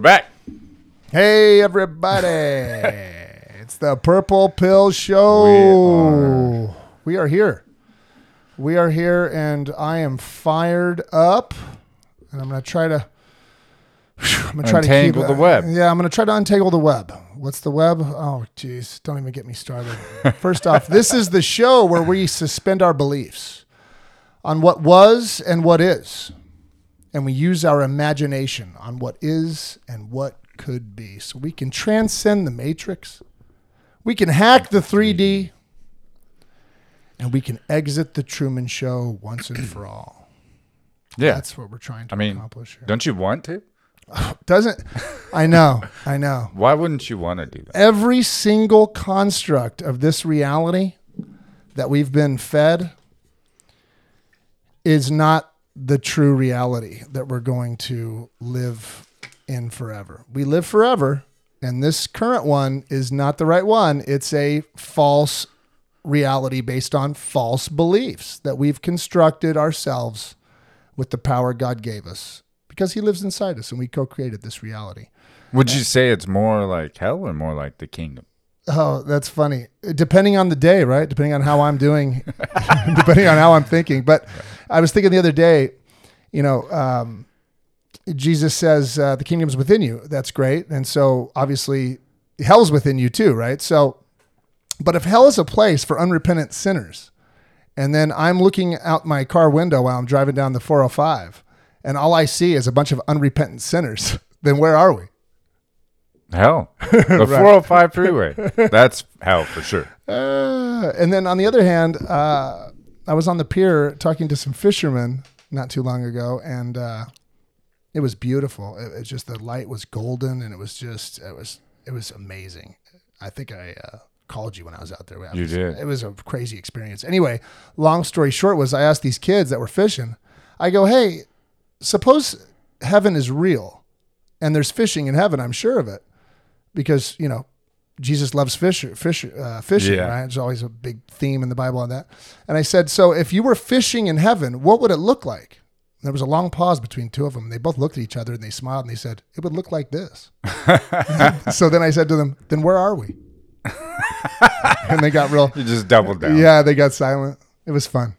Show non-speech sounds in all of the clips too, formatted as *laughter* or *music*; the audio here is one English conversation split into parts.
We're back. Hey, everybody. *laughs* it's the Purple Pill Show. We are. here. We are here, and I am fired up. And I'm going to try to. I'm gonna try Untangle to keep the web. Yeah, I'm gonna try to untangle the web. What's the web? Oh, jeez, don't even get me started. *laughs* First off, this is the show where we suspend our beliefs on what was and what is, and we use our imagination on what is and what could be, so we can transcend the matrix. We can hack the 3D, mm-hmm. and we can exit the Truman Show once and for all. Yeah. That's what we're trying to I mean, accomplish here. don't you want to? *laughs* Doesn't I know? I know. *laughs* Why wouldn't you want to do that? Every single construct of this reality that we've been fed is not the true reality that we're going to live in forever. We live forever, and this current one is not the right one. It's a false reality based on false beliefs that we've constructed ourselves with the power God gave us because He lives inside us and we co created this reality. Would you say it's more like hell or more like the kingdom? Oh, that's funny. Depending on the day, right? Depending on how I'm doing, *laughs* depending on how I'm thinking. But I was thinking the other day, you know, um, Jesus says uh, the kingdom's within you. That's great. And so obviously hell's within you too, right? So, but if hell is a place for unrepentant sinners, and then I'm looking out my car window while I'm driving down the 405, and all I see is a bunch of unrepentant sinners, *laughs* then where are we? Hell. *laughs* The 405 freeway. That's hell for sure. *laughs* Uh, and then on the other hand, uh, I was on the pier talking to some fishermen not too long ago, and uh, it was beautiful. It, it just the light was golden, and it was just it was it was amazing. I think I uh, called you when I was out there. It You did. It was a crazy experience. Anyway, long story short was I asked these kids that were fishing. I go, hey, suppose heaven is real, and there's fishing in heaven. I'm sure of it because you know Jesus loves fish, fish, uh, fishing. Yeah. Right? There's always a big theme in the Bible on that. And I said, so if you were fishing in heaven, what would it look like? And there was a long pause between two of them. They both looked at each other and they smiled and they said, it would look like this. *laughs* so then I said to them, then where are we? *laughs* and they got real. You just doubled down. Yeah, they got silent. It was fun.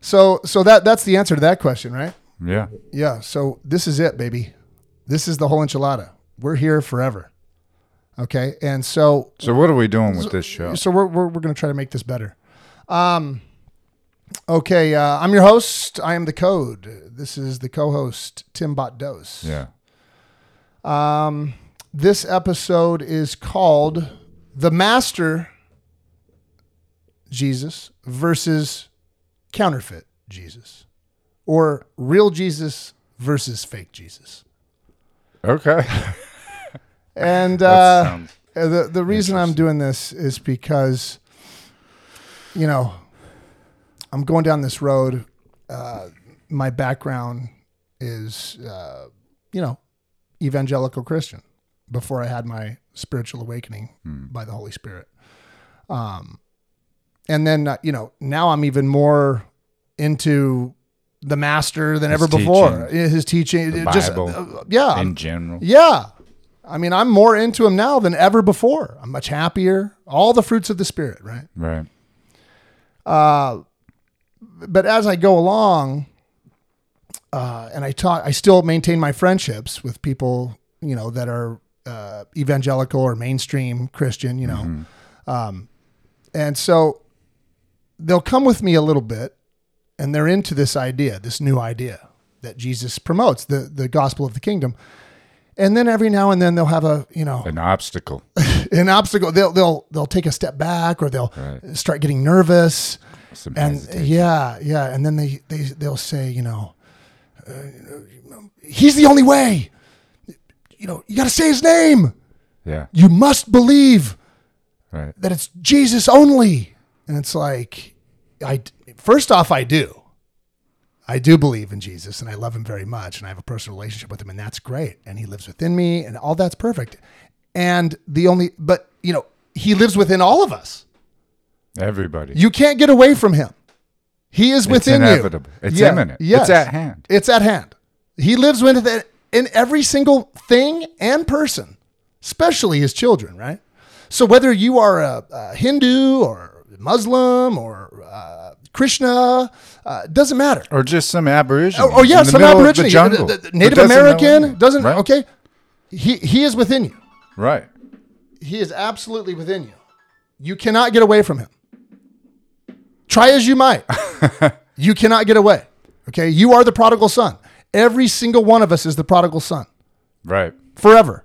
So so that that's the answer to that question, right? Yeah. Yeah. So this is it, baby. This is the whole enchilada. We're here forever. Okay. And so So what are we doing with this show? so we're we're, we're going to try to make this better. Um okay, uh, I'm your host. I am the code. This is the co-host Tim Botdos. Yeah. Um this episode is called The Master Jesus versus counterfeit Jesus or real Jesus versus fake Jesus. Okay. *laughs* And uh, Uh, the the reason I'm doing this is because, you know, I'm going down this road. Uh, my background is, uh, you know, evangelical Christian. Before I had my spiritual awakening by the Holy Spirit, um, and then uh, you know now I'm even more into the master than His ever before. teaching. His teaching, just uh, yeah, in general. yeah. I mean, I'm more into him now than ever before. I'm much happier. All the fruits of the spirit, right? Right. But as I go along, uh, and I talk, I still maintain my friendships with people, you know, that are uh, evangelical or mainstream Christian, you know, um, and so they'll come with me a little bit, and they're into this idea, this new idea that Jesus promotes, the the gospel of the kingdom. And then every now and then they'll have a, you know, An obstacle. *laughs* an obstacle. They'll they'll they'll take a step back or they'll Right. start getting nervous. Some And hesitation. yeah, yeah, and then they they they'll say, you know, uh, he's the only way. You know, you got to say his name. yeah. You must believe Right. that it's Jesus only. And it's like, I first off, I do. I do believe in Jesus and I love him very much and I have a personal relationship with him and that's great. And he lives within me and all that's perfect. And the only, but you know, he lives within all of us. Everybody. You can't get away from him. He is within inevitable. you. It's imminent. It's at hand. It's at hand. He lives within in every single thing and person, especially his children, right? So whether you are a, a Hindu or Muslim or Krishna, uh, doesn't matter. or just some Aborigine. Oh, oh yeah, some middle of Aborigine, the jungle. the- the who Native doesn't American anything. doesn't. Right. Okay, he he is within you. Right. He is absolutely within you. You cannot get away from him. Try as you might. *laughs* you cannot get away. Okay? You are the prodigal son. Every single one of us is the prodigal son Right. forever.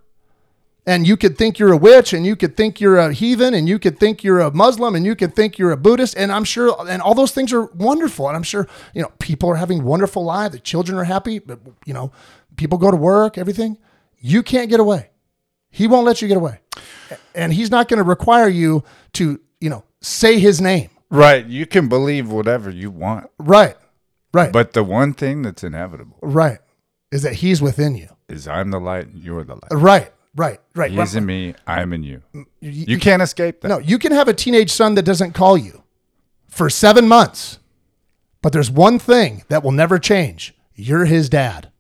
And you could think you're a witch and you could think you're a heathen and you could think you're a Muslim and you could think you're a Buddhist. And I'm sure, and all those things are wonderful. And I'm sure, you know, people are having wonderful lives. The children are happy, but, you know, people go to work, everything. You can't get away. He won't let you get away. And he's not going to require you to, you know, say his name. Right. You can believe whatever you want. Right. Right. But the one thing that's inevitable right. Is that he's within you. is I'm the light and you're the light. Right. Right. Right. He's in me, I'm in you. You- You can't escape that. No, you can have a teenage son that doesn't call you for seven months, but there's one thing that will never change. You're his dad.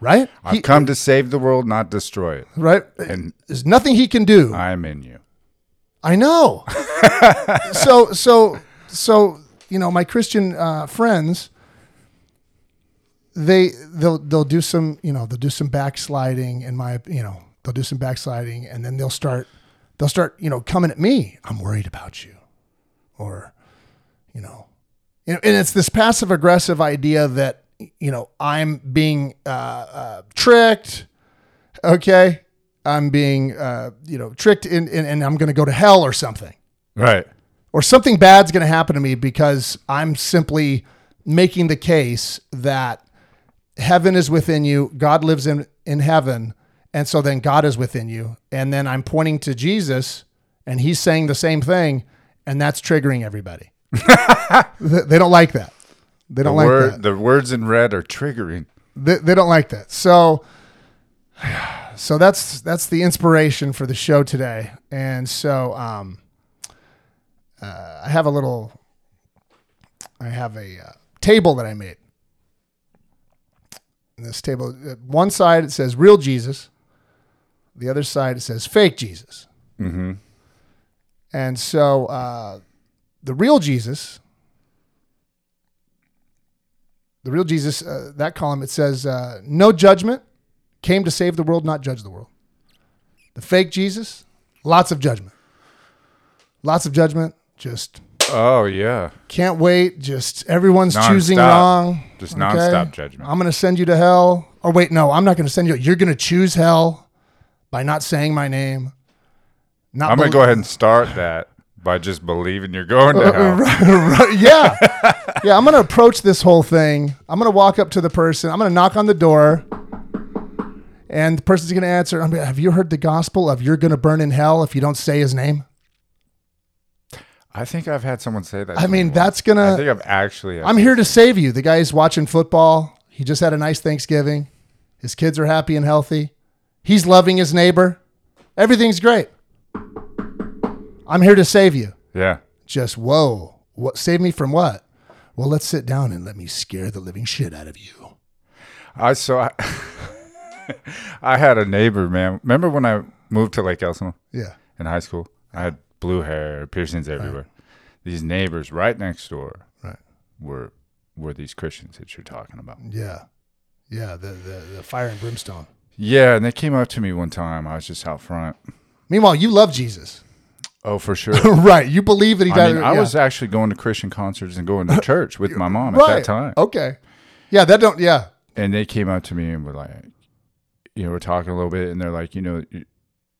Right? I've He- come to save the world, not destroy it. right? And There's nothing he can do. I'm in you. I know. *laughs* so, so, so, you know, my Christian uh, friends, they they'll they'll do some, you know, they'll do some backsliding in my, you know, they'll do some backsliding, and then they'll start, they'll start, you know, coming at me. I'm worried about you, or, you know, and and it's this passive aggressive idea that you know I'm being uh, uh, tricked. Okay, I'm being uh, you know tricked in, in and I'm going to go to hell or something, Right. or something bad's going to happen to me because I'm simply making the case that heaven is within you, God lives in in heaven, and so then God is within you, and then I'm pointing to Jesus, and He's saying the same thing, and that's triggering everybody. *laughs* they don't like that. They don't like word, that the words in red are triggering. they, they don't like that. So, *sighs* so that's that's the inspiration for the show today. And so, um, uh, I have a little, I have a uh, table that I made. This table, uh, one side it says real Jesus, the other side it says fake Jesus. Mm-hmm. And so, uh, the real Jesus, the real Jesus, uh, that column, it says, uh, no judgment, came to save the world, not judge the world. The fake Jesus, lots of judgment. Lots of judgment, just Oh, yeah. can't wait. Just everyone's choosing wrong. Just nonstop judgment. I'm going to send you to hell. Or wait, no, I'm not going to send you. You're going to choose hell by not saying my name. Not I'm going to bel- go ahead and start that by just believing you're going to *laughs* hell. right, yeah. Yeah, I'm going to approach this whole thing. I'm going to walk up to the person. I'm going to knock on the door. And the person's going to answer, I'm gonna, Have you heard the gospel of you're going to burn in hell if you don't say his name? I think I've had someone say that. I mean, that's to. I think I've actually. I'm here to save you. The guy's watching football. He just had a nice Thanksgiving. His kids are happy and healthy. He's loving his neighbor. Everything's great. I'm here to save you. Yeah. Just whoa. What save me from what? Well, let's sit down and let me scare the living shit out of you. I saw. *laughs* I had a neighbor, man. Remember when I moved to Lake Elsinore Yeah. in high school? I had blue hair, piercings everywhere. These neighbors right next door Right. were were these Christians that you're talking about. Yeah. Yeah. The, the, the fire and brimstone. Yeah, and they came up to me one time. I was just out front. Meanwhile, you love Jesus. Oh, for *laughs* sure. right. You believe that he I died. mean, I yeah. was actually going to Christian concerts and going to *laughs* church with my mom at that time. Okay. Yeah. That don't, yeah. And they came up to me and were like, you know, we're talking a little bit, and they're like, you know,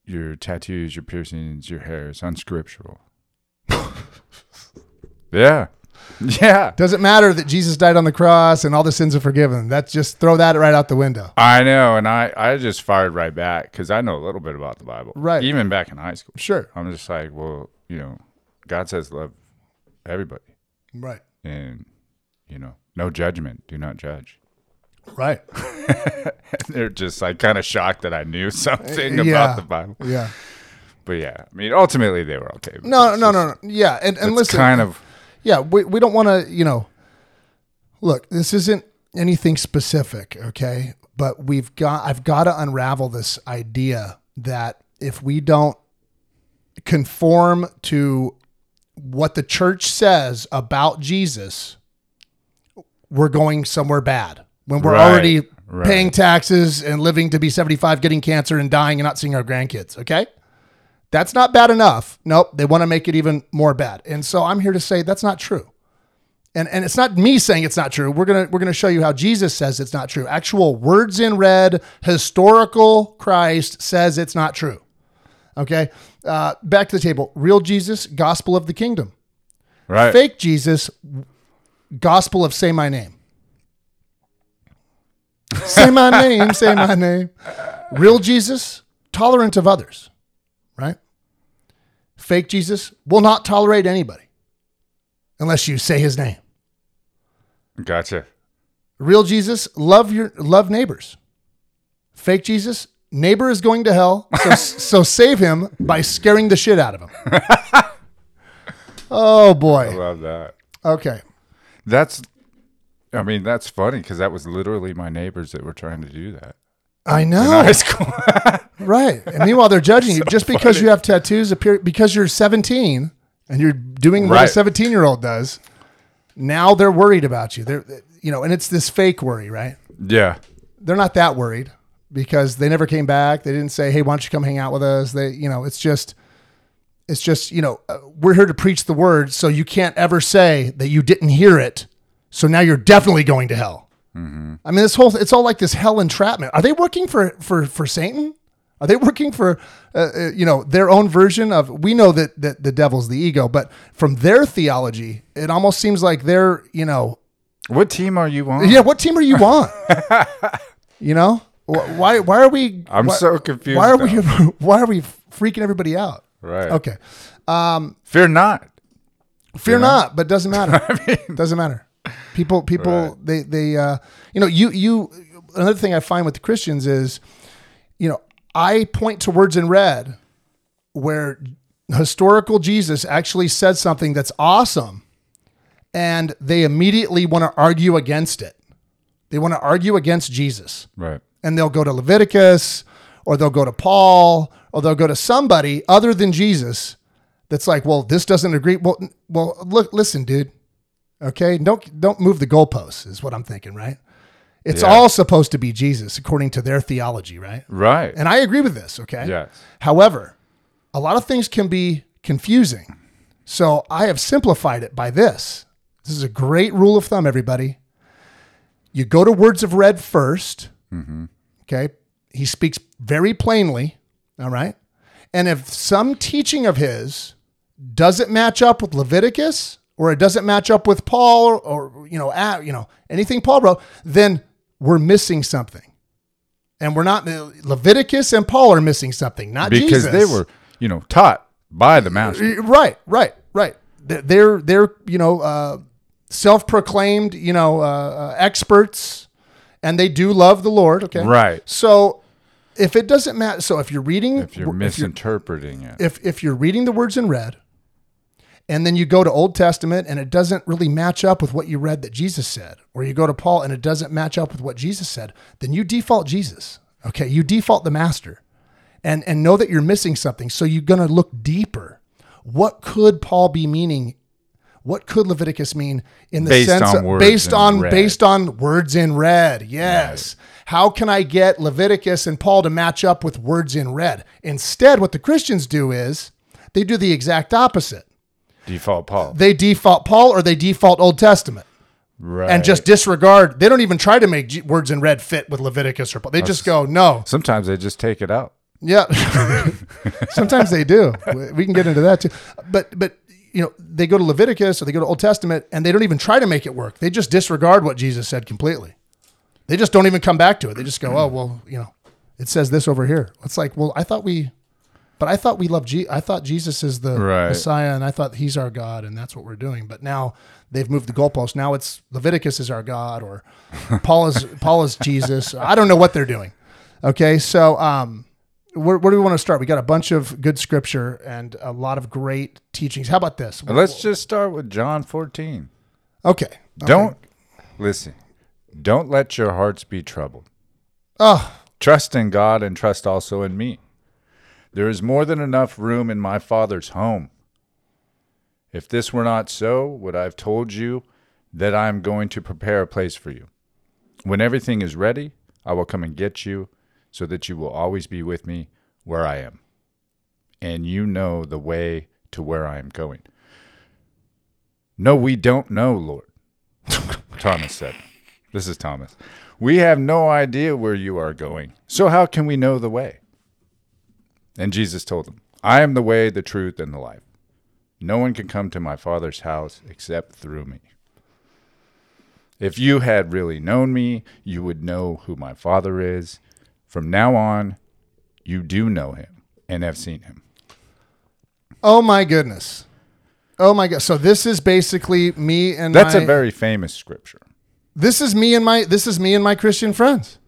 your tattoos, your piercings, your hair is unscriptural. *laughs* yeah, yeah. Doesn't matter that Jesus died on the cross and all the sins are forgiven. That's just throw that right out the window. I know, and I I just fired right back because I know a little bit about the Bible, Right. Even back in high school, Sure. I'm just like, well, you know, God says love everybody, Right. and you know, no judgment, do not judge. Right. *laughs* They're just like kind of shocked that I knew *laughs* something Yeah. about the Bible, Yeah. but yeah, I mean, ultimately they were okay. No, no, no, no. Yeah. And, and listen, kind of yeah, we, we don't want to, you know, look, this isn't anything specific, okay? But we've got, I've got to unravel this idea that if we don't conform to what the church says about Jesus, we're going somewhere bad when we're Right, already right. paying taxes and living to be 75, getting cancer and dying and not seeing our grandkids, okay? That's not bad enough. Nope, they want to make it even more bad. And so I'm here to say that's not true. And and it's not me saying it's not true. We're going to we're going to show you how Jesus says it's not true. Actual words in red, historical Christ says it's not true. Okay? Uh, back to the table. Real Jesus, gospel of the kingdom. right. Fake Jesus, gospel of say my name. Say my name, say my name. Real Jesus, tolerant of others, right? Fake Jesus will not tolerate anybody unless you say his name. Gotcha. Real Jesus, love your love neighbors. Fake Jesus, neighbor is going to hell, so, *laughs* so save him by scaring the shit out of him. *laughs* oh boy. I love that. Okay. That's, I mean, that's funny because that was literally my neighbors that were trying to do that I in know. high school. *laughs* Right. And meanwhile, they're judging you just because you have tattoos, appear because you're 17 and you're doing what a 17 year old does. Now they're worried about you. They're, you know, and it's this fake worry, right? yeah. They're not that worried because they never came back. They didn't say, "Hey, why don't you come hang out with us?" They, you know, it's just, it's just, you know, uh, we're here to preach the word, so you can't ever say that you didn't hear it. So now you're definitely going to hell. I mean, this whole it's all like this hell entrapment. Are they working for for for Satan? Are they working for uh, uh, you know their own version of? We know that that the devil's the ego, but from their theology, it almost seems like they're you know What team are you on? yeah. What team are you *laughs* on? you know why why are we? I'm why, so confused. Why are we *laughs* why are we freaking everybody out? Right. Okay, Fear not. fear know? not, but *laughs* doesn't matter. doesn't matter. People people Right. they they uh you know you you another thing I find with the Christians is you know I point to words in red where historical Jesus actually said something that's awesome and they immediately want to argue against it. They want to argue against Jesus Right. and they'll go to Leviticus or they'll go to Paul or they'll go to somebody other than Jesus that's like, well, this doesn't agree. Well, well, look, listen, dude. Okay, don't don't move the goalposts is what I'm thinking, right? It's Yeah. all supposed to be Jesus according to their theology, right? Right. And I agree with this, okay? yes. However, a lot of things can be confusing. So I have simplified it by this. This is a great rule of thumb, everybody. You go to words of red 1st mm-hmm. Okay. He speaks very plainly. All right. And if some teaching of his doesn't match up with Leviticus or it doesn't match up with Paul or, or you know, ah, you know, anything Paul wrote, then we're missing something. And we're not Leviticus and Paul are missing something, not Because Jesus. they were, you know, taught by the master. Right, right, right. They're they're, you know uh, self-proclaimed you know uh, uh, experts, and they do love the Lord. Okay, Right. So if it doesn't matter, so if you're reading, If you're misinterpreting it. if if you're reading the words in red, and then you go to Old Testament and it doesn't really match up with what you read that Jesus said, or you go to Paul and it doesn't match up with what Jesus said, then you default Jesus. Okay, you default the master, and and know that you're missing something. So you're gonna look deeper. What could Paul be meaning? What could Leviticus mean in the Based sense of based on red. based on words in red? Yes. How can I get Leviticus and Paul to match up with words in red? Instead, what the Christians do is they do the exact opposite. Default Paul. They default Paul or they default Old Testament. Right. and just disregard. They don't even try to make G- words in red fit with Leviticus or Paul. they just go no. Sometimes they just take it out. Yeah. *laughs* *laughs* Sometimes they do. We- We can get into that too. But but you know, they go to Leviticus or they go to Old Testament and they don't even try to make it work. They just disregard what Jesus said completely. They just don't even come back to it. They just go, "Oh, well, you know, it says this over here." It's like, "Well, I thought we but I thought we loved Je- I thought Jesus is the Right. Messiah and I thought he's our God and that's what we're doing. But now they've moved the goalpost. Now it's Leviticus is our God or *laughs* Paul is Paul is Jesus. I don't know what they're doing. Okay, so um, where, where do we want to start? We got a bunch of good scripture and a lot of great teachings. How about this? Let's just start with John 14. Okay. Don't listen. Don't let your hearts be troubled. Oh, Trust in God and trust also in me. There is more than enough room in my Father's home. If this were not so, would I have told you that I am going to prepare a place for you? When everything is ready, I will come and get you so that you will always be with me where I am. And you know the way to where I am going. No, we don't know, Lord. *laughs* Thomas said. This is Thomas. We have no idea where you are going. So how can we know the way? And Jesus told them, I am the way, the truth, and the life. No one can come to my Father's house except through me. If you had really known me, you would know who my Father is. From now on, you do know him and have seen him. oh my goodness. Oh my god. So this is basically me and That's my, a very famous scripture. This is me and my this is me and my Christian friends.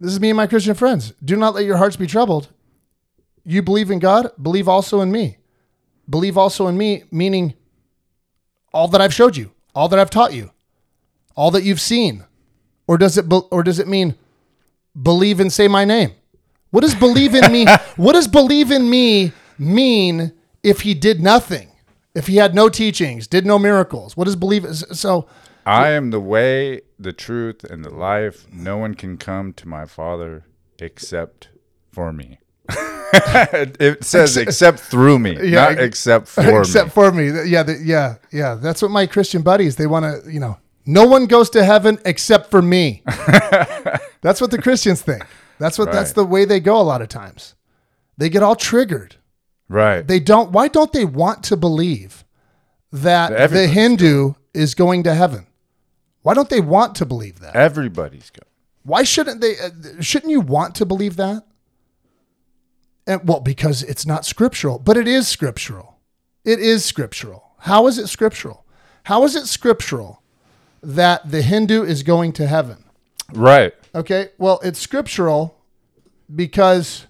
This is me and my Christian friends. Do not let your hearts be troubled. You believe in God, believe also in me. Believe also in me, meaning all that I've showed you, all that I've taught you, all that you've seen. Or does it be- or does it mean believe and say my name? What does believe in me? *laughs* what does believe in me mean if he did nothing? If he had no teachings, did no miracles? What does believe so I am the way, the truth, and the life. No one can come to my Father except for me. *laughs* it says except through me, Yeah, not except for me. *laughs* except me. for me. Yeah, the, yeah, yeah. That's what my Christian buddies they want to. You know, no one goes to heaven except for me. *laughs* that's what the Christians think. That's what. That's the way they go. A lot of times, they get all triggered. right. They don't. Why don't they want to believe that the Hindu is going to heaven? Why don't they want to believe that? Everybody's going. Why shouldn't they? Uh, shouldn't you want to believe that? And, well, because it's not scriptural, but it is scriptural. It is scriptural. How is it scriptural? How is it scriptural that the Hindu is going to heaven? Right. Okay, well, it's scriptural because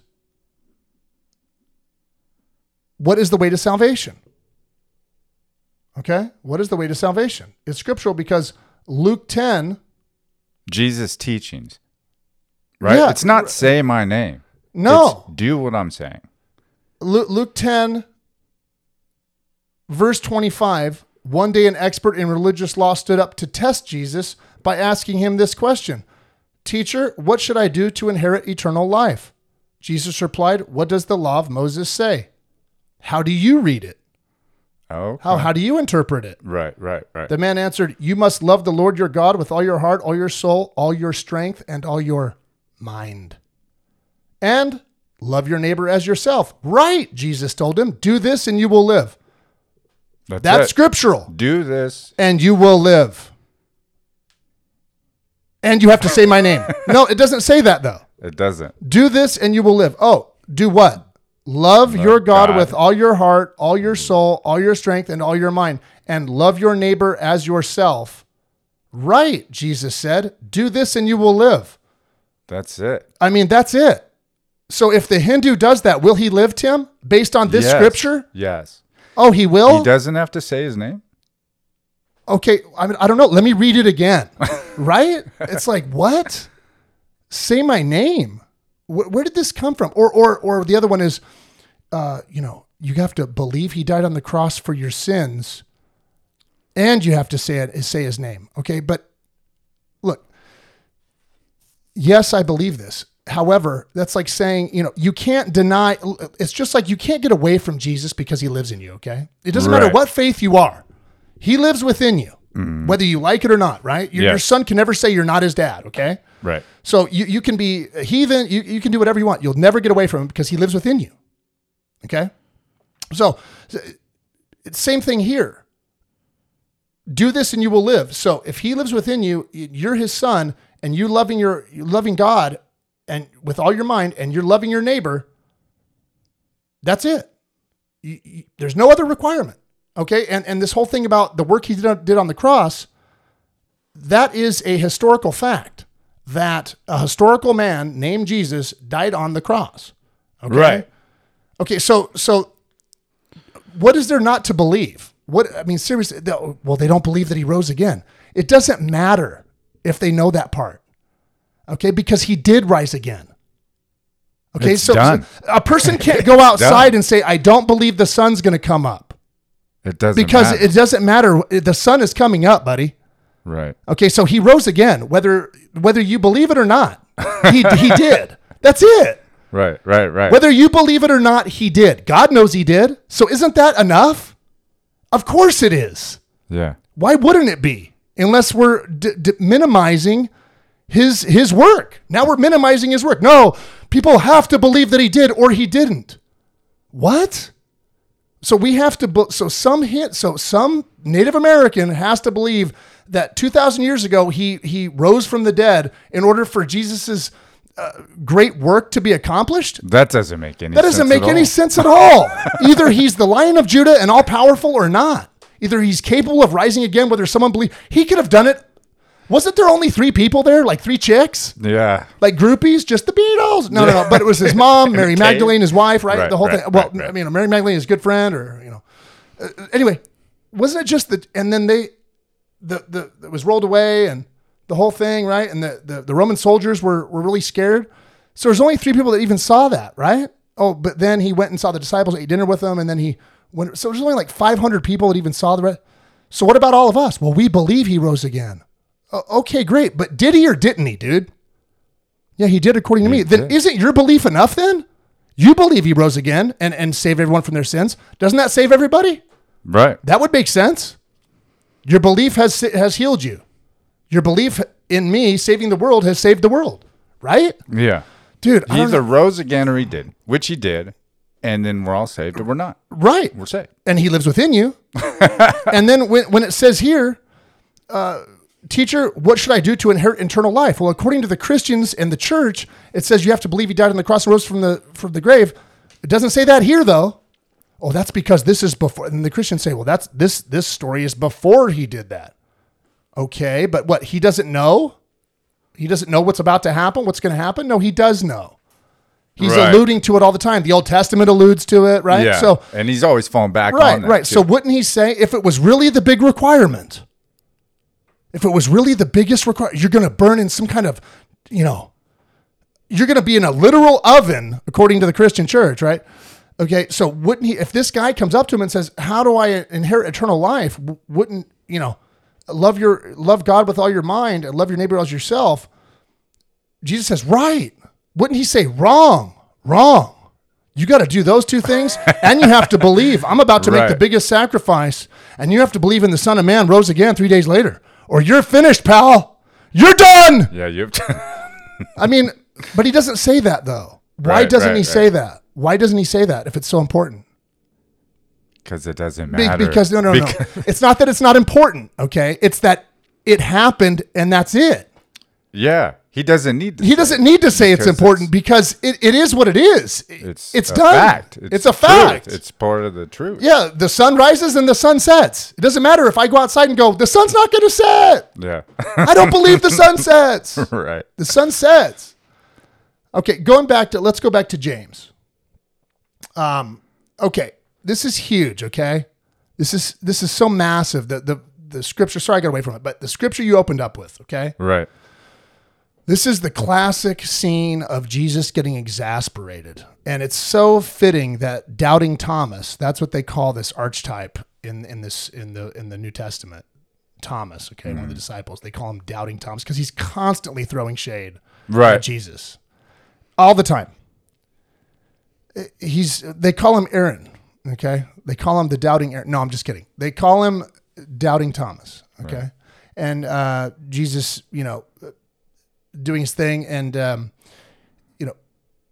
what is the way to salvation? Okay, what is the way to salvation? It's scriptural because Luke 10, Jesus' teachings. Right. Yeah. It's not say my name. No, It's do what I'm saying. Luke, Luke 10, verse 25. One day, an expert in religious law stood up to test Jesus by asking him this question Teacher, what should I do to inherit eternal life? Jesus replied, What does the law of Moses say? How do you read it? Oh. How, how do you interpret it? Right. Right. Right. The man answered, You must love the Lord your God with all your heart, all your soul, all your strength, and all your mind. And love your neighbor as yourself. Right, Jesus told him. Do this and you will live. That's, That's scriptural. Do this. And you will live. And you have to say my name. *laughs* No, it doesn't say that though. It doesn't. Do this and you will live. Oh, do what? Love, your God, God. with all your heart, all your soul, all your strength, and all your mind, and love your neighbor as yourself. Right, Jesus said. Do this and you will live. That's it. I mean, that's it. So if the Hindu does that, will he live, Tim, based on this Yes. scripture? Yes. Oh, he will? He doesn't have to say his name. okay, I mean, I don't know. Let me read it again. *laughs* right? It's like, what? Say my name. Where, where did this come from? Or, or, or the other one is, uh, you know, you have to believe he died on the cross for your sins, and you have to say it, say his name. Okay, but look, yes, I believe this. However, that's like saying, you know, you can't deny. It's just like you can't get away from Jesus because he lives in you. Okay, it doesn't matter what faith you are, he lives within you. Mm-hmm. whether you like it or not, right? Your, your son can never say you're not his dad, okay? Right. So you, you can be a heathen, you, you can do whatever you want. You'll never get away from him because he lives within you. Okay? So, so, same thing here. Do this and you will live. So if he lives within you, you're his son, and you loving your loving God and with all your mind, and you're loving your neighbor. That's it. You- you- there's no other requirement. Okay, and and this whole thing about the work he did, did on the cross, that is a historical fact that a historical man named Jesus died on the cross. Okay? Right. Okay, so so what is there not to believe? What I mean, seriously, they- well, they don't believe that he rose again. It doesn't matter if they know that part, okay? Because he did rise again. Okay, so, so a person *laughs* can't go outside and say, "I don't believe the sun's going to come up," It doesn't matter. because matter. it doesn't matter. The sun is coming up, buddy. right. Okay, so he rose again, whether whether you believe it or not. He he *laughs* did. That's it. Right. Right. Right. Whether you believe it or not, he did. God knows he did. So isn't that enough? Of course it is. yeah. Why wouldn't it be? Unless we're d- d- minimizing his his work. Now we're minimizing his work. No, people have to believe that he did or he didn't. What? So we have to. So some hint. So some Native American has to believe that 2,000 years ago he he rose from the dead in order for Jesus's uh, great work to be accomplished. That doesn't make any. That doesn't make any all. sense at all. *laughs* Either he's the Lion of Judah and all powerful, or not. Either he's capable of rising again. Whether someone believe he could have done it. Wasn't there only three people there, like three chicks, Yeah. like groupies, just the Beatles? No, no, no. But it was his *laughs* mom, Mary. Magdalene, his wife, right? Right, the whole right, thing. Well, right. I mean, Mary Magdalene is a good friend, or you know. Uh, anyway, wasn't it just that? And then they, the the it was rolled away, and the whole thing, right? And the the, the Roman soldiers were were really scared. So there's only three people that even saw that, right? Oh, but then he went and saw the disciples, ate dinner with them, and then he went. So there's only like 500 people that even saw the. Re- so what about all of us? Well, we believe he rose again. O- okay, great, but did he or didn't he, dude? Yeah, he did according to me. Then isn't your belief enough? Then you believe he rose again and and saved everyone from their sins. Doesn't that save everybody? Right. That would make sense. Your belief has has healed you. Your belief in me saving the world has saved the world, right? Yeah. Dude, He either rose again or he did, which he did, and then we're all saved or we're not. right. We're saved. and he lives within you. *laughs* and then when, when it says here, uh, teacher, what should I do to inherit eternal life? Well, according to the Christians and the church, it says you have to believe he died on the cross and rose from the from the grave. It doesn't say that here though. Oh, that's because this is before. And the Christians say, well, that's this this story is before he did that. Okay, but what he doesn't know? He doesn't know what's about to happen. What's going to happen? No, he does know. He's Right. alluding to it all the time. The Old Testament alludes to it, right? Yeah. So and he's always falling back Right, on that. right. too. So wouldn't he say if it was really the big requirement, if it was really the biggest requirement, you're going to burn in some kind of, you know, you're going to be in a literal oven, according to the Christian church, right? Okay, so wouldn't he, if this guy comes up to him and says, "How do I inherit eternal life?" Wouldn't you know, love your love God with all your mind and love your neighbor as yourself? Jesus says, "Right." Wouldn't he say, "Wrong, wrong"? You got to do those two things, and you have to believe. I'm about to make the biggest sacrifice, and you have to believe in the Son of Man rose again three days later, or you're finished, pal. You're done. yeah, you. *laughs* I mean, but he doesn't say that though. Why Right, doesn't right, he say right. that? Why doesn't he say that if it's so important? Because it doesn't Be- matter. because no, no, Because- no. *laughs* It's not that it's not important. Okay, it's that it happened and that's it. Yeah, he doesn't need. To He say doesn't need to say it's important because it, it is what it is. It's it's a done. Fact. It's, a truth. fact. It's part of the truth. yeah, the sun rises and the sun sets. It doesn't matter if I go outside and go, the sun's not going to set. Yeah. I don't believe the sun *laughs* sets. right. The sun sets. Okay, going back to let's go back to James. Um, okay, this is huge. Okay, this is this is so massive that the the scripture. Sorry, I got away from it, but the scripture you opened up with. Okay, Right. This is the classic scene of Jesus getting exasperated, and it's so fitting that doubting Thomas. That's what they call this archetype in in this in the in the New Testament. Thomas, okay, one of the disciples. They call him doubting Thomas because he's constantly throwing shade Right. at Jesus all the time. He's they call him Aaron, okay? They call him the doubting Aaron. No, I'm just kidding. They call him doubting Thomas, Okay. And uh, Jesus, you know, doing his thing, and um, you know,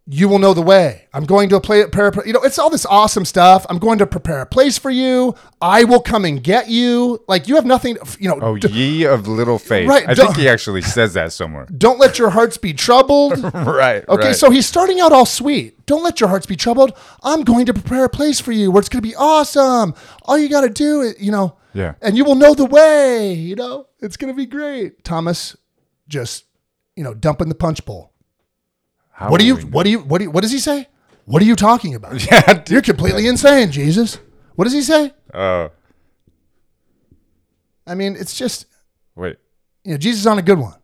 you will know the way. I'm going to play prepare, you know, it's all this awesome stuff. I'm going to prepare a place for you. I will come and get you. Like you have nothing, you know. Oh, d- ye of little faith. Right, I think he actually says that somewhere. *laughs* don't let your hearts be troubled. *laughs* right. Okay, right. so he's starting out all sweet. Don't let your hearts be troubled. I'm going to prepare a place for you where it's going to be awesome. All you got to do is, you know, Yeah. and you will know the way, you know, it's going to be great. Thomas just, you know, dumping the punch bowl. How What do you, what do you, what do you, what does he say? What are you talking about? *laughs* Yeah. dude. You're completely insane, Jesus. What does he say? Oh, I mean, it's just, wait. you know, Jesus on a good one.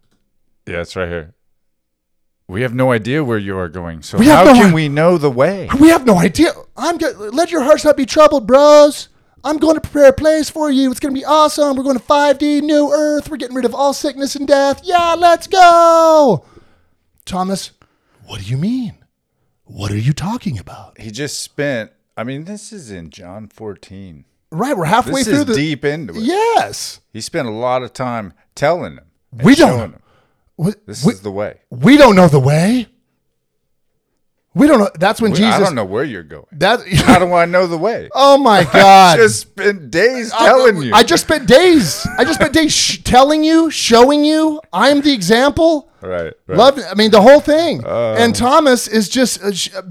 Yeah, it's right here. We have no idea where you are going. So We how no can i- we know the way? We have no idea. I'm good. Let your hearts not be troubled, bros. I'm going to prepare a place for you. It's going to be awesome. We're going to 5D, new earth. We're getting rid of all sickness and death. Yeah, let's go. Thomas, what do you mean? What are you talking about? He just spent. I mean, this is in John 14. Right, we're halfway through This through is the. deep into it. Yes. He spent a lot of time telling them. We don't- them, We, This we, is the way. we don't know the way. We don't know. That's when We- Jesus. I don't know where you're going. That. How *laughs* do I know the way? *laughs* oh my God. *laughs* I just spent days telling you. I just spent days. I just spent days sh- telling you, showing you. I'm the example. right. right. Love, I mean, the whole thing. and Thomas is just uh, sh- uh,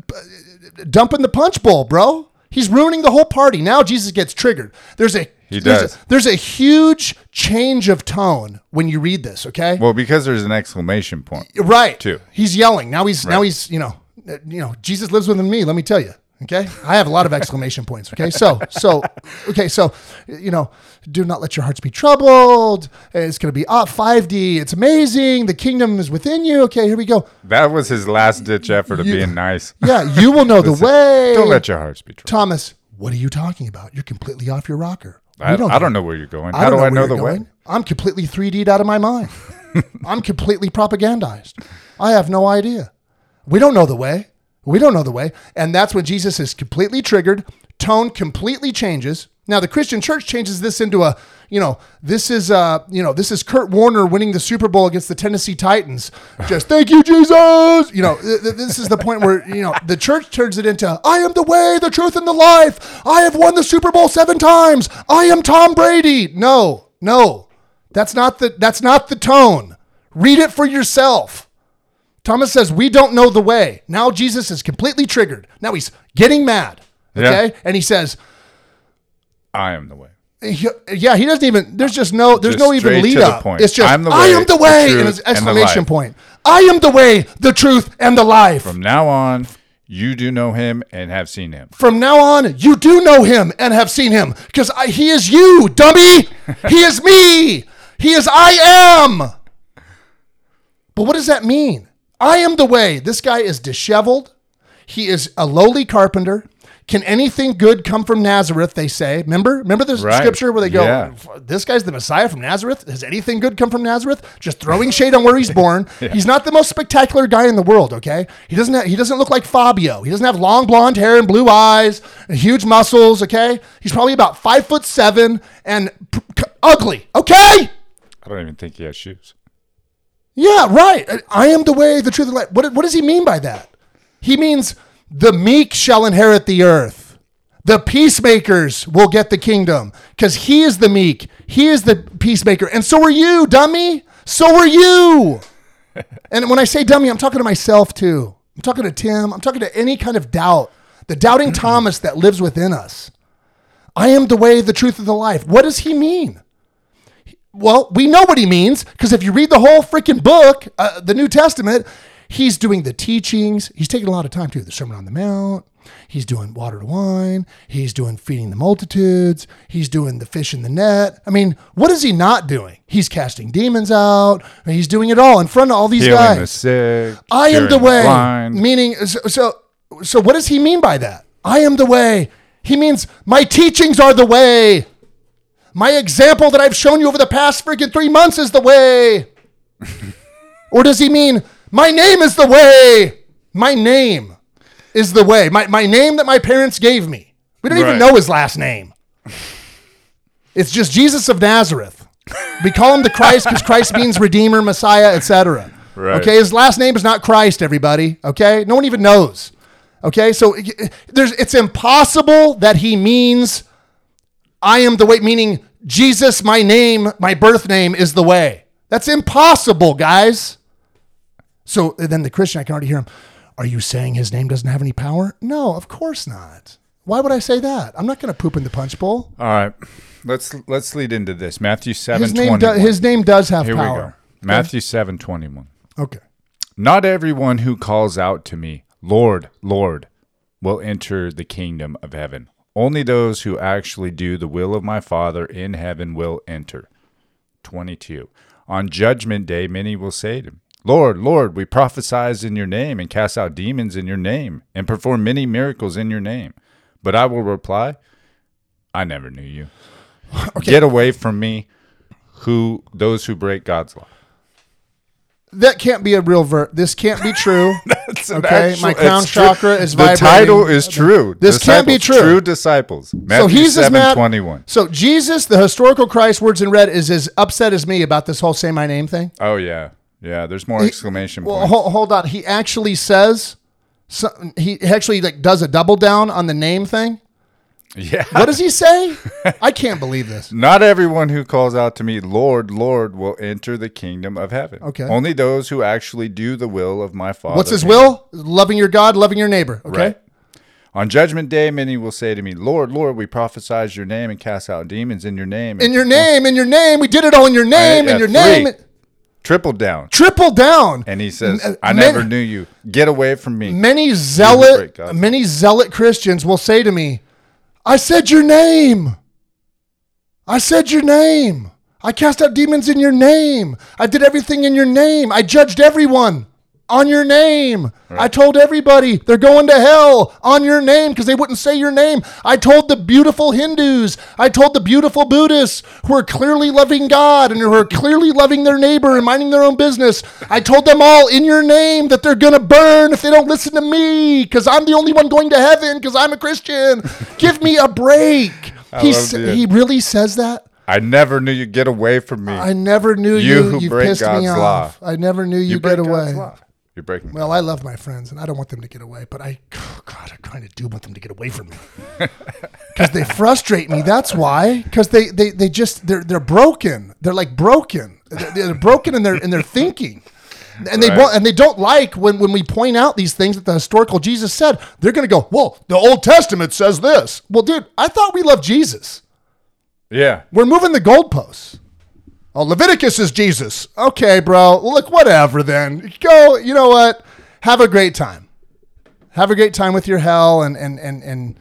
dumping the punch bowl, bro. He's ruining the whole party. Now Jesus gets triggered. There's a He there's does. A, there's a huge change of tone when you read this. Okay, Well, because there's an exclamation point. right. too. He's yelling. Now he's now he's you know Uh, you know Jesus lives within me. Let me tell you. Okay, I have a lot of exclamation points. Okay, so so okay, so you know, do not let your hearts be troubled. It's going to be up 5D. It's amazing. The kingdom is within you. Okay, here we go. That was his last ditch effort of You- being nice. *laughs* Yeah, you will know the way. Don't let your hearts be troubled. Thomas, what are you talking about? You're completely off your rocker. I, don't, I don't know where you're going. How don't I know the going. way? I'm completely 3D'd out of my mind. *laughs* I'm completely propagandized. I have no idea. We don't know the way. We don't know the way. And that's when Jesus is completely triggered. Tone completely changes. Now the Christian church changes this into a, you know, this is uh, you know, this is Kurt Warner winning the Super Bowl against the Tennessee Titans. Just thank you, Jesus. You know, th- th- this is the point where, you know, the church turns it into I am the way, the truth, and the life. I have won the Super Bowl seven times. I am Tom Brady. No, no. That's not the that's not the tone. Read it for yourself. Thomas says, We don't know the way. Now Jesus is completely triggered. Now he's getting mad. Okay. Yeah. And he says, I am the way. he- yeah, he doesn't even, there's just no, there's Just no even lead up. point. It's just, I'm the I way, am the the way, truth, and it's exclamation life. point. I am the way, the truth, and the life. From now on, you do know him and have seen him. From now on, you do know him and have seen him because he is you, dummy. he is me. He is I am. But what does that mean? I am the way. This guy is disheveled. He is a lowly carpenter. Can anything good come from Nazareth? They say. Remember, remember the Right. scripture where they go, Yeah. "This guy's the Messiah from Nazareth." Has anything good come from Nazareth? Just throwing shade on where he's *laughs* born. He's not the most spectacular guy in the world. Okay, he doesn't. Have, he doesn't look like Fabio. He doesn't have long blonde hair and blue eyes and huge muscles. Okay, he's probably about five foot seven and p- ugly. Okay. I don't even think he has shoes. Yeah, right. I am the way, the truth, and the life. What, what does he mean by that? He means the meek shall inherit the earth. The peacemakers will get the kingdom because he is the meek. He is the peacemaker. And so are you, dummy. So are you. *laughs* and when I say dummy, I'm talking to myself too. I'm talking to Tim. I'm talking to any kind of doubt, the doubting mm-hmm. Thomas that lives within us. I am the way, the truth, and the life. What does he mean? Well, we know what he means because if you read the whole freaking book, uh, the New Testament, he's doing the teachings. He's taking a lot of time too. The Sermon on the Mount. He's doing water to wine. He's doing feeding the multitudes. He's doing the fish in the net. I mean, what is he not doing? He's casting demons out. He's doing it all in front of all these Healing guys. the sick. I am the way. blind. Meaning, so, so, so what does he mean by that? I am the way. He means my teachings are the way. My example that I've shown you over the past freaking three months is the way. *laughs* or does he mean my name is the way? My name is the way. My, my name that my parents gave me. We don't even know his last name. It's just Jesus of Nazareth. We call him the Christ because Christ means Redeemer, Messiah, etc. Right. Okay, his last name is not Christ. Everybody. Okay, no one even knows. Okay, so there's it's impossible that he means I am the way, meaning Jesus, my name, my birth name is the way. That's impossible, guys. So uh, then the Christian, I can already hear him. Are you saying his name doesn't have any power? No, of course not. Why would I say that? I'm not going to poop in the punch bowl. All right, let's let's lead into this. Matthew seven His name, do, his name does have power. Here we go. Matthew seven twenty one. Okay. Not everyone who calls out to me, Lord, Lord, will enter the kingdom of heaven. Only those who actually do the will of my Father in heaven will enter. 22. On judgment day, many will say to me, Lord, Lord, we prophesied in your name and cast out demons in your name and performed many miracles in your name. But I will reply, I never knew you. *laughs* Get away from me, who those who break God's law. That can't be a real vert. This can't be true. *laughs* okay, actual- my crown true. chakra is the title is true. This can't be true. True disciples. Matthew so he's 7, mad. 21. So Jesus, the historical Christ, words in red, is as upset as me about this whole "say my name" thing. Oh yeah, yeah. There's more exclamation Well, points. hold, hold on. He actually says. So, he actually like does a double down on the name thing. Yeah. What does he say? *laughs* I can't believe this. Not everyone who calls out to me, Lord, Lord, will enter the kingdom of heaven. Okay. Only those who actually do the will of my Father. What's his will? Loving your God, loving your neighbor. Okay. Right. On judgment day, many will say to me, Lord, Lord, we prophesied your name and cast out demons in your name. In your name, in your name, we did it all in your name, in your three. name. Triple down. Triple down. And he says, uh, I many- never knew you. Get away from me. Many zealot, many zealot Christians will say to me, "I said your name. I said your name. I cast out demons in your name. I did everything in your name. I judged everyone on your name. I told everybody they're going to hell on your name because they wouldn't say your name. I told the beautiful Hindus. I told the beautiful Buddhists who are clearly loving God and who are clearly loving their neighbor and minding their own business. I told them all in your name that they're going to burn if they don't listen to me because I'm the only one going to heaven because I'm a Christian. Give me a break. *laughs* He, he really says that? I never knew you. Get away from me. I never knew You you. who You break pissed God's me law. I never knew you, break get away. You're breaking. Well, I love my friends, and I don't want them to get away. But I, *sighs* oh God, I kind of do want them to get away from me *laughs* because they frustrate me. That's why. Because they, they, they just they're they're broken. They're like broken. They're, they're broken in their in their thinking. And they Right. won't, and they don't like when, when we point out these things that the historical Jesus said. They're going to go, well, the Old Testament says this. Well, dude, I thought we loved Jesus. yeah. We're moving the goalposts. Oh, Leviticus is Jesus. Okay, bro. Look, whatever then. Go, you know what? Have a great time. Have a great time with your hell and and and and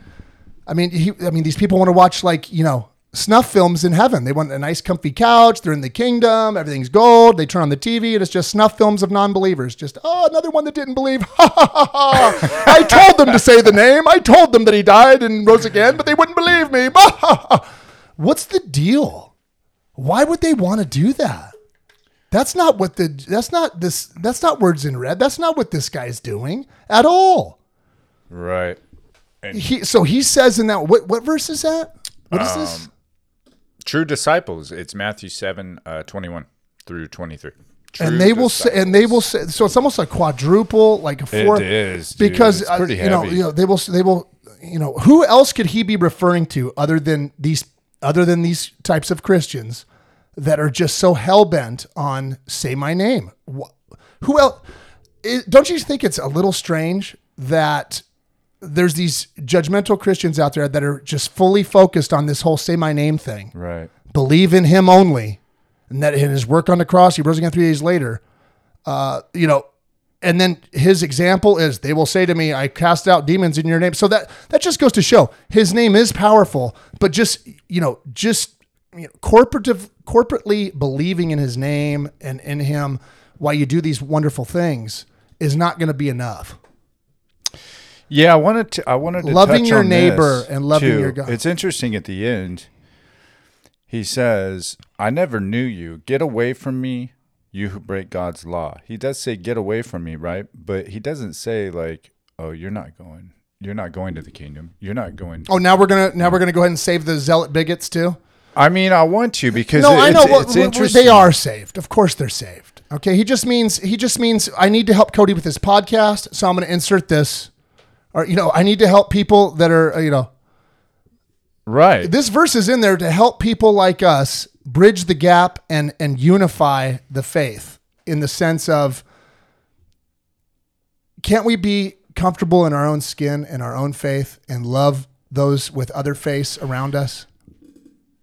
I mean, he, I mean these people want to watch like, you know, snuff films in heaven. They want a nice comfy couch, they're in the kingdom, everything's gold. They turn on the TV and it's just snuff films of non-believers. Just, oh, another one that didn't believe. Ha ha ha ha. I told them to say the name. I told them that he died and rose again, but they wouldn't believe me. Ha ha ha. What's the deal? Why would they want to do that? That's not what the that's not this that's not words in red. That's not what this guy's doing at all. Right. He so he says in that what what verse is that? What is this? True disciples. It's Matthew 7, uh, 21 through 23. True and they will say and they will say so it's almost a quadruple like a four is, dude. because uh, you know you know they will they will you know who else could he be referring to other than these other than these types of Christians that are just so hell bent on say my name who else don't you think it's a little strange that there's these judgmental Christians out there that are just fully focused on this whole say my name thing Right. believe in him only, and that in his work on the cross, he rose again three days later. Uh, you know, and then his example is they will say to me, I cast out demons in your name. So that that just goes to show his name is powerful, but just you know, just you know, corporative corporately believing in his name and in him while you do these wonderful things is not going to be enough. Yeah, I wanted to. I wanted to Loving your neighbor and loving too. your God. It's interesting at the end. He says, "I never knew you. Get away from me, you who break God's law." He does say, "Get away from me," right? But he doesn't say like, "Oh, you're not going. You're not going to the kingdom. You're not going." Oh, now we're gonna now we're gonna go ahead and save the zealot bigots too. I mean, I want to because No, I know. It's, Well, it's interesting. they are saved. Of course, they're saved. Okay, he just means he just means I need to help Cody with his podcast, so I'm going to insert this. Or you know, I need to help people that are uh, you know right. this verse is in there to help people like us bridge the gap and and unify the faith in the sense of can't we be comfortable in our own skin and our own faith and love those with other faiths around us?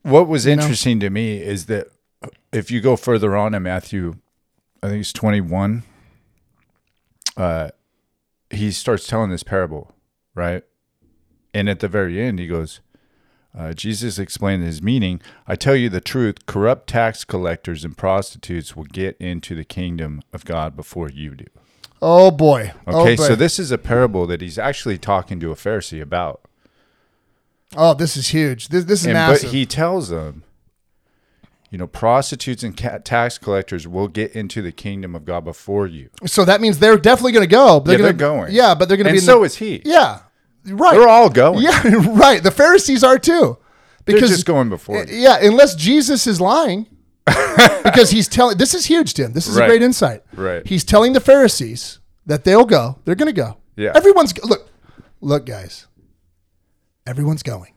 What was know? interesting to me is that if you go further on in Matthew, I think it's 21, uh, he starts telling this parable, right? And at the very end, he goes, uh, Jesus explained his meaning. I tell you the truth, corrupt tax collectors and prostitutes will get into the kingdom of God before you do. Oh boy. Oh, Okay, boy. so this is a parable that he's actually talking to a Pharisee about. Oh, this is huge. This this is And, massive. but he tells them, you know, prostitutes and ca- tax collectors will get into the kingdom of God before you. so that means they're definitely going to go. They're Yeah, gonna, they're going. Yeah, but they're going to And be. In so the, is he. Yeah, right. They're all going. Yeah, *laughs* right. The Pharisees are too, They're because just going before eh, you. Yeah, unless Jesus is lying, *laughs* because he's telling. This is huge, Tim. This is a great insight. Right. He's telling the Pharisees that they'll go. They're going to go. Yeah. Everyone's look. Look, guys. Everyone's going.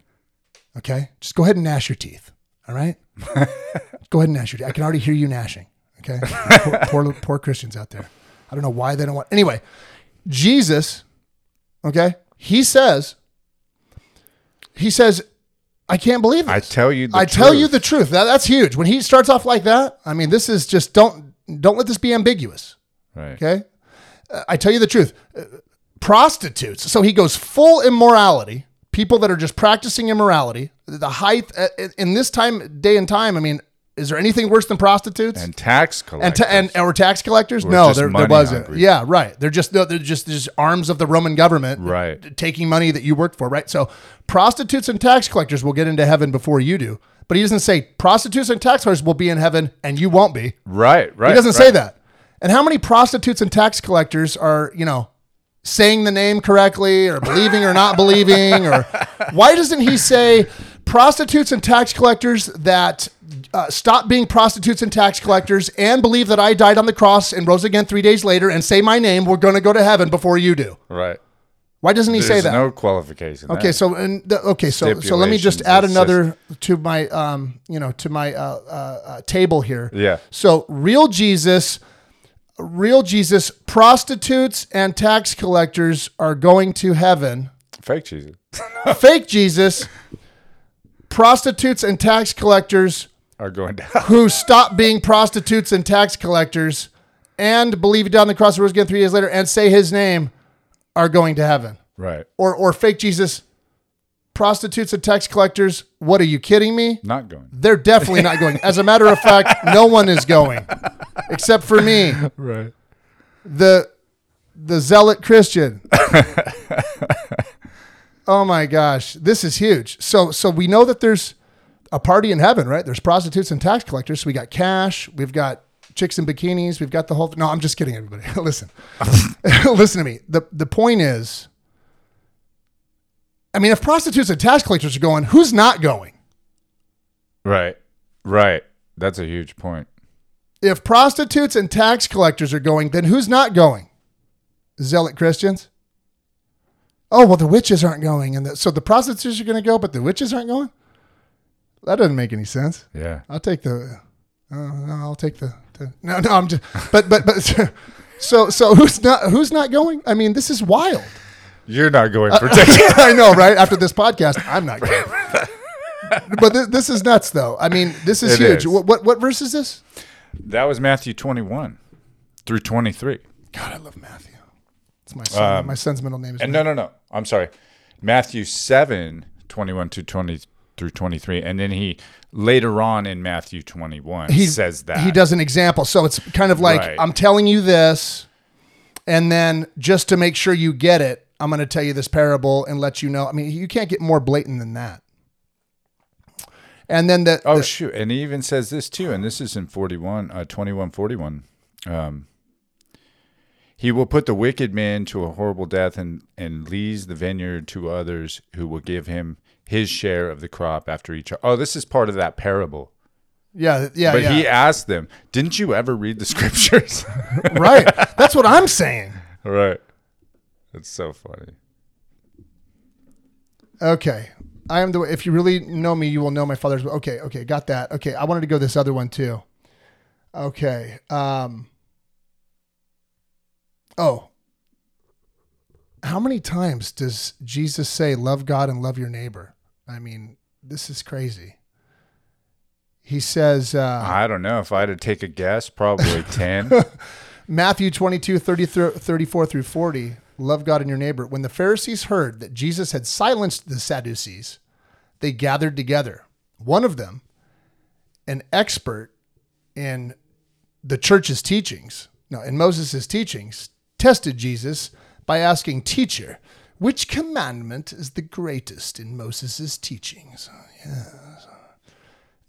Okay, just go ahead and gnash your teeth. All right. go ahead and gnash your teeth. I can already hear you gnashing. Okay. poor, poor poor Christians out there. I don't know why they don't want. Anyway, Jesus. Okay, he says. He says, "I can't believe this. I tell you the I tell you the truth. That, that's huge. When he starts off like that, I mean, this is just don't don't let this be ambiguous. Right. Okay, Uh, I tell you the truth. Uh, prostitutes. So he goes full immorality. People that are just practicing immorality. The height uh, in this time, day and time. I mean, is there anything worse than prostitutes? And tax and, collectors. ta- and or tax collectors? Or No, there, there wasn't. hungry. Yeah, right. They're just they're just just arms of the Roman government, Right. Taking money that you worked for, right? So prostitutes and tax collectors will get into heaven before you do. But he doesn't say prostitutes and tax collectors will be in heaven and you won't be. right, right. He doesn't right. say that. And how many prostitutes and tax collectors are, you know, saying the name correctly or believing or not believing? Or *laughs* why doesn't he say prostitutes and tax collectors that uh, stop being prostitutes and tax collectors and believe that I died on the cross and rose again three days later and say my name, we're going to go to heaven before you do? Right. Why doesn't he say that? no qualification. Okay, so and the, okay, so so let me just add another to my um you know to my uh, uh, uh, table here. Yeah. So real Jesus, real Jesus, prostitutes and tax collectors are going to heaven. fake Jesus. *laughs* Fake Jesus, prostitutes and tax collectors Are going down. who stop being prostitutes and tax collectors and believe died on the cross and rose again three days later and say his name are going to heaven right. or or fake Jesus, prostitutes and tax collectors. What are you kidding me? Not going. They're definitely not going. As a matter of fact, no one is going except for me, Right. the the zealot Christian. oh my gosh, this is huge. So so we know that there's a party in heaven, right? There's prostitutes and tax collectors. So we got cash, we've got chicks in bikinis, we've got the whole No, I'm just kidding everybody. *laughs* Listen. *laughs* Listen to me. The the point is I mean, if prostitutes and tax collectors are going, who's not going? Right. Right. That's a huge point. If prostitutes and tax collectors are going, then who's not going? Zealot Christians? Oh, well, the witches aren't going. And the, so the prostitutes are going to go, but the witches aren't going? That doesn't make any sense. Yeah. I'll take the, uh, no, I'll take the, the, no, no, I'm just, but, but, but, *laughs* so, so who's not, who's not going? I mean, this is wild. You're not going Uh, for Texas. *laughs* I know, right? After this podcast, I'm not going. *laughs* but this, this is nuts, though. I mean, this is It huge. is. What, what, what verse is this? that was Matthew 21 through 23. God, I love Matthew. It's my son. Um, my son's middle name is. And no, no, no. I'm sorry. Matthew 7, 21 to 20 through 23. And then he later on in Matthew 21 he says that. he does an example. So it's kind of like Right. I'm telling you this, and then just to make sure you get it, I'm going to tell you this parable and let you know. I mean, you can't get more blatant than that. And then the, Oh the- shoot! And he even says this too, and this is in forty-one, uh, twenty-one, forty-one. Um, he will put the wicked man to a horrible death, and and leaves the vineyard to others who will give him his share of the crop after each. Oh, this is part of that parable. Yeah, yeah, But yeah. he asked them, "Didn't you ever read the *laughs* scriptures?" right. That's what I'm saying. *laughs* right. It's so funny. Okay. I am the if you really know me, you will know my father's okay, okay, got that. Okay, I wanted to go this other one too. Okay. Um Oh. How many times does Jesus say love God and love your neighbor? I mean, this is crazy. He says uh I don't know if I had to take a guess, probably ten. *laughs* Matthew 22, 30, 34 through 40, love God and your neighbor. When the Pharisees heard that Jesus had silenced the Sadducees, they gathered together. One of them, an expert in the church's teachings, no, in Moses' teachings, tested Jesus by asking, Teacher, which commandment is the greatest in Moses' teachings?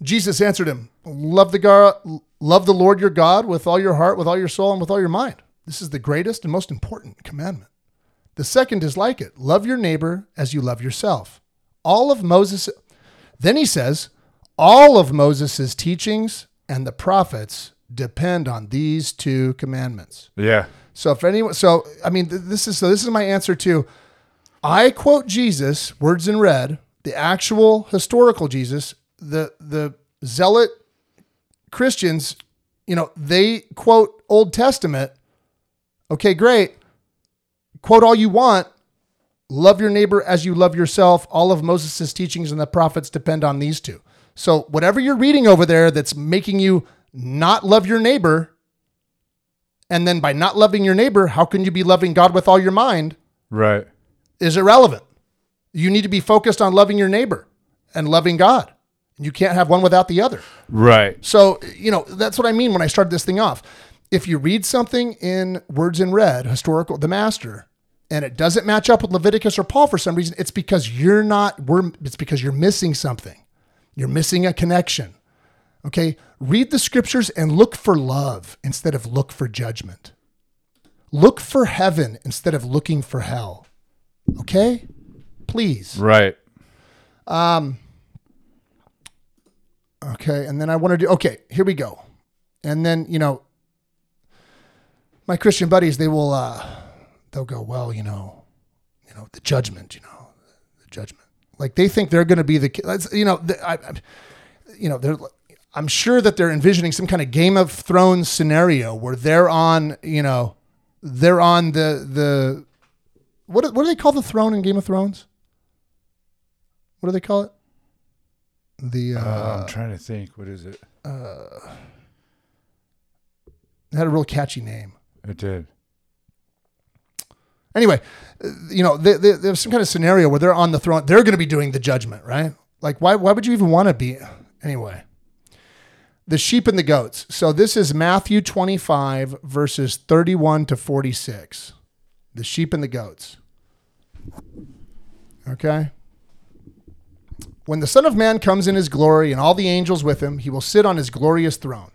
Jesus answered him, "Love the God, love the Lord your God with all your heart, with all your soul, and with all your mind. This is the greatest and most important commandment. The second is like it: love your neighbor as you love yourself. All of Moses. Then he says, all of Moses' teachings and the prophets depend on these two commandments. yeah. So if anyone, so I mean, this is so this is my answer to. I quote Jesus, words in red, the actual historical Jesus. The the zealot Christians, you know, they quote Old Testament. Okay, great. Quote all you want. Love your neighbor as you love yourself. All of Moses' teachings and the prophets depend on these two. So whatever you're reading over there that's making you not love your neighbor, and then by not loving your neighbor, how can you be loving God with all your mind? Right. Is irrelevant. You need to be focused on loving your neighbor and loving God. You can't have one without the other. Right. So, you know, that's what I mean when I started this thing off. If you read something in Words in Red, historical, the master, and it doesn't match up with Leviticus or Paul for some reason, it's because you're not, we're, it's because you're missing something. You're missing a connection. Okay. Read the scriptures and look for love instead of look for judgment. Look for heaven instead of looking for hell. Okay. Please. Right. Um Okay. And then I want to do, okay, here we go. And then, you know, my Christian buddies, they will, uh, they'll go, well, you know, you know, the judgment, you know, the judgment. Like they think they're going to be the, you know, the, I, I, you know, they're, I'm sure that they're envisioning some kind of Game of Thrones scenario where they're on, you know, they're on the, the, what, do- what do they call the throne in Game of Thrones? What do they call it? The, uh, Uh, I'm trying to think. What is it? it had a real catchy name. It did. Anyway, uh, you know, they, they, there's some kind of scenario where they're on the throne. They're going to be doing the judgment, right? Like, why, why would you even want to be? Anyway, the sheep and the goats. So this is Matthew 25, verses 31 to 46. The sheep and the goats. Okay. When the Son of Man comes in his glory and all the angels with him, he will sit on his glorious throne.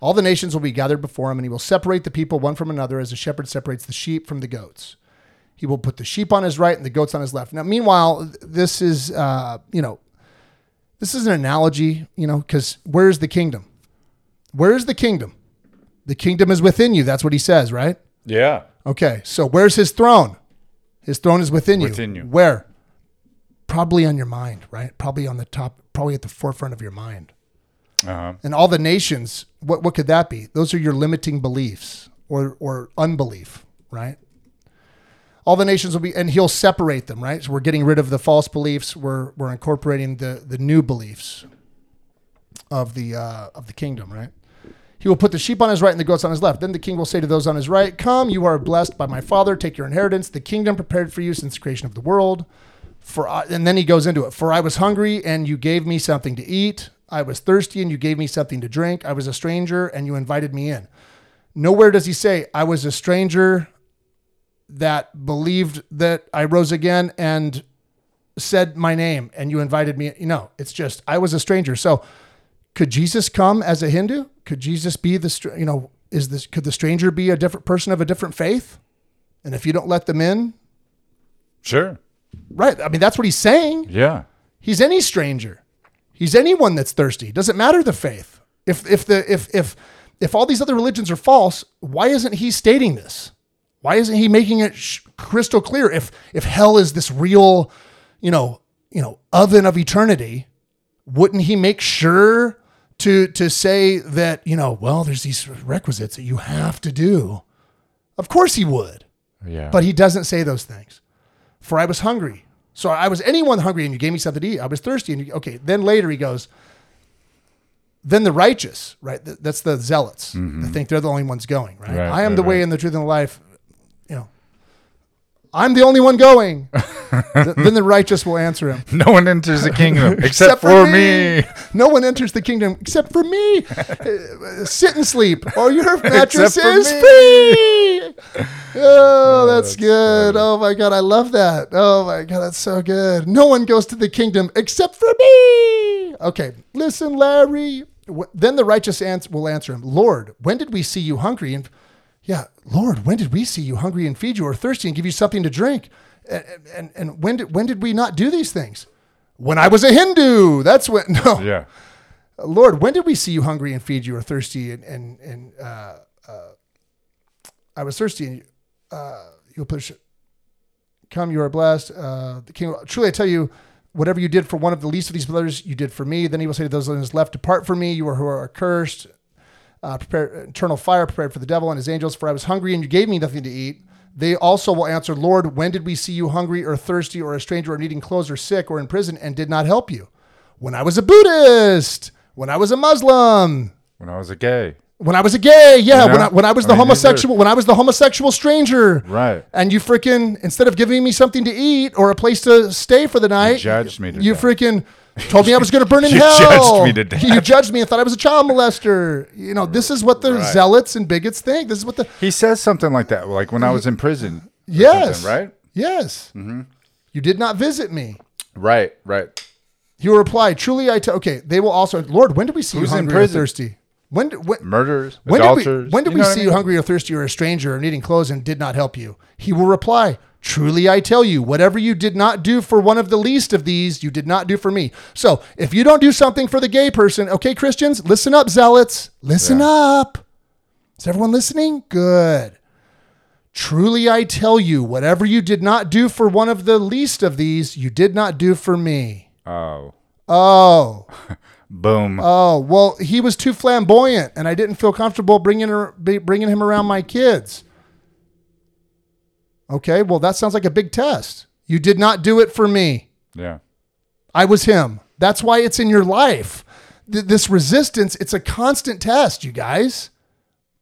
All the nations will be gathered before him, and he will separate the people one from another as a shepherd separates the sheep from the goats. He will put the sheep on his right and the goats on his left. Now, meanwhile, this is, uh, you know, this is an analogy, you know, because where's the kingdom? Where's the kingdom? The kingdom is within you. That's what he says, right? Yeah. Okay, so where's his throne? His throne is within you. Within you. Where? Probably on your mind, right? Probably on the top, probably at the forefront of your mind. Uh-huh. And all the nations, what what could that be? Those are your limiting beliefs or or unbelief, right? All the nations will be, and he'll separate them, right? So we're getting rid of the false beliefs. We're we're incorporating the the new beliefs of the uh, of the kingdom, right? He will put the sheep on his right and the goats on his left. Then the king will say to those on his right, "Come, you are blessed by my Father. Take your inheritance, the kingdom prepared for you since the creation of the world." For I, and then he goes into it. For I was hungry and you gave me something to eat. I was thirsty and you gave me something to drink. I was a stranger and you invited me in. Nowhere does he say I was a stranger that believed that I rose again and said my name and you invited me. You know, it's just I was a stranger. So could Jesus come as a Hindu? Could Jesus be the str- you know is this could the stranger be a different person of a different faith? And if you don't let them in, Sure. right? I mean that's what he's saying. Yeah. He's any stranger. He's anyone that's thirsty. Doesn't matter the faith. If if the if if if all these other religions are false, why isn't he stating this? Why isn't he making it sh- crystal clear? If if hell is this real, you know, you know, oven of eternity, wouldn't he make sure to to say that you know, well, there's these requisites that you have to do? Of course he would, Yeah. but he doesn't say those things. For I was hungry, so I was anyone hungry, and you gave me something to eat. I was thirsty, and you, okay. Then later he goes. Then the righteous, right? That's the zealots. They think they're the only ones going, right? Mm-hmm. Right, I am right, the way right. and the truth and the life. You know, I'm the only one going. Th- then the righteous will answer him. no one enters the kingdom *laughs* except, Except for, for me. No one enters the kingdom except for me. *laughs* Uh, sit and sleep, or your mattress is free. *laughs* Oh, that's, good. Oh my god, I love that. Oh my god, that's so good. No one goes to the kingdom except for me. Okay, listen, Larry. Then the righteous ans- will answer him, Lord, when did we see you hungry and yeah, Lord, when did we see you hungry and feed you, or thirsty and give you something to drink? And, and, and when did when did we not do these things? When I was a Hindu. That's when *laughs* no. Yeah. Lord, when did we see you hungry and feed you, or thirsty and and and uh, uh, I was thirsty and uh, you push. Come, you are blessed. Uh, the king. Truly, I tell you, whatever you did for one of the least of these brothers, you did for me. Then he will say to those on his left, "Depart from me, you are who are accursed." Uh, prepare eternal fire prepared for the devil and his angels. For I was hungry and you gave me nothing to eat. They also will answer, Lord, when did we see you hungry or thirsty or a stranger or needing clothes or sick or in prison and did not help you? When I was a Buddhist, when I was a Muslim, When I was a gay. when I was a gay, yeah, You when? I, when I was I the mean, are- homosexual, when I was the homosexual stranger, Right. And you freaking instead of giving me something to eat or a place to stay for the night, judged me you freaking told me I was going to burn in *laughs* You hell. judged me to death. You judged me and thought I was a child molester. You know, this is what the Right. zealots and bigots think. This is what the He says something like that, like when I was in prison. yes, right? Yes, Mm-hmm. you did not visit me. Right, right. He will reply, "Truly, I tell." Okay, they will also, Lord, when did we see Who's you in hungry or thirsty? When, did- when Murderers, When did we, when did we what I see you hungry or thirsty or a stranger or needing clothes and did not help you? He will reply, Truly I tell you, whatever you did not do for one of the least of these, you did not do for me. So if you don't do something for the gay person, okay, Christians, listen up, zealots, listen up. Is everyone listening? Good. Truly I tell you, whatever you did not do for one of the least of these, you did not do for me. Oh, Oh. *laughs* boom. Oh well, he was too flamboyant, and I didn't feel comfortable bringing her, bringing him around my kids. Okay, well that sounds like a big test. You did not do it for me. yeah. I was him. That's why it's in your life. Th- this resistance, it's a constant test, you guys.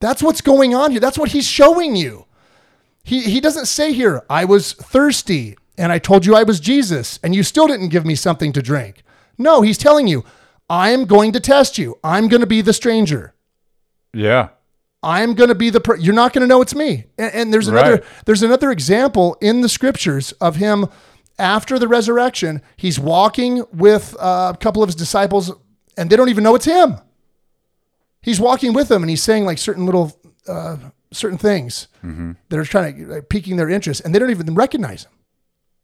That's what's going on here. That's what he's showing you. He he doesn't say here, I was thirsty and I told you I was Jesus and you still didn't give me something to drink. No, he's telling you, I'm going to test you. I'm going to be the stranger. Yeah. I'm going to be the per- you're not going to know it's me. And, and there's another Right. there's another example in the scriptures of him after the resurrection. He's walking with uh, a couple of his disciples, and they don't even know it's him. He's walking with them, and he's saying like certain little uh, certain things Mm-hmm. that are trying to like, piquing their interest, and they don't even recognize him,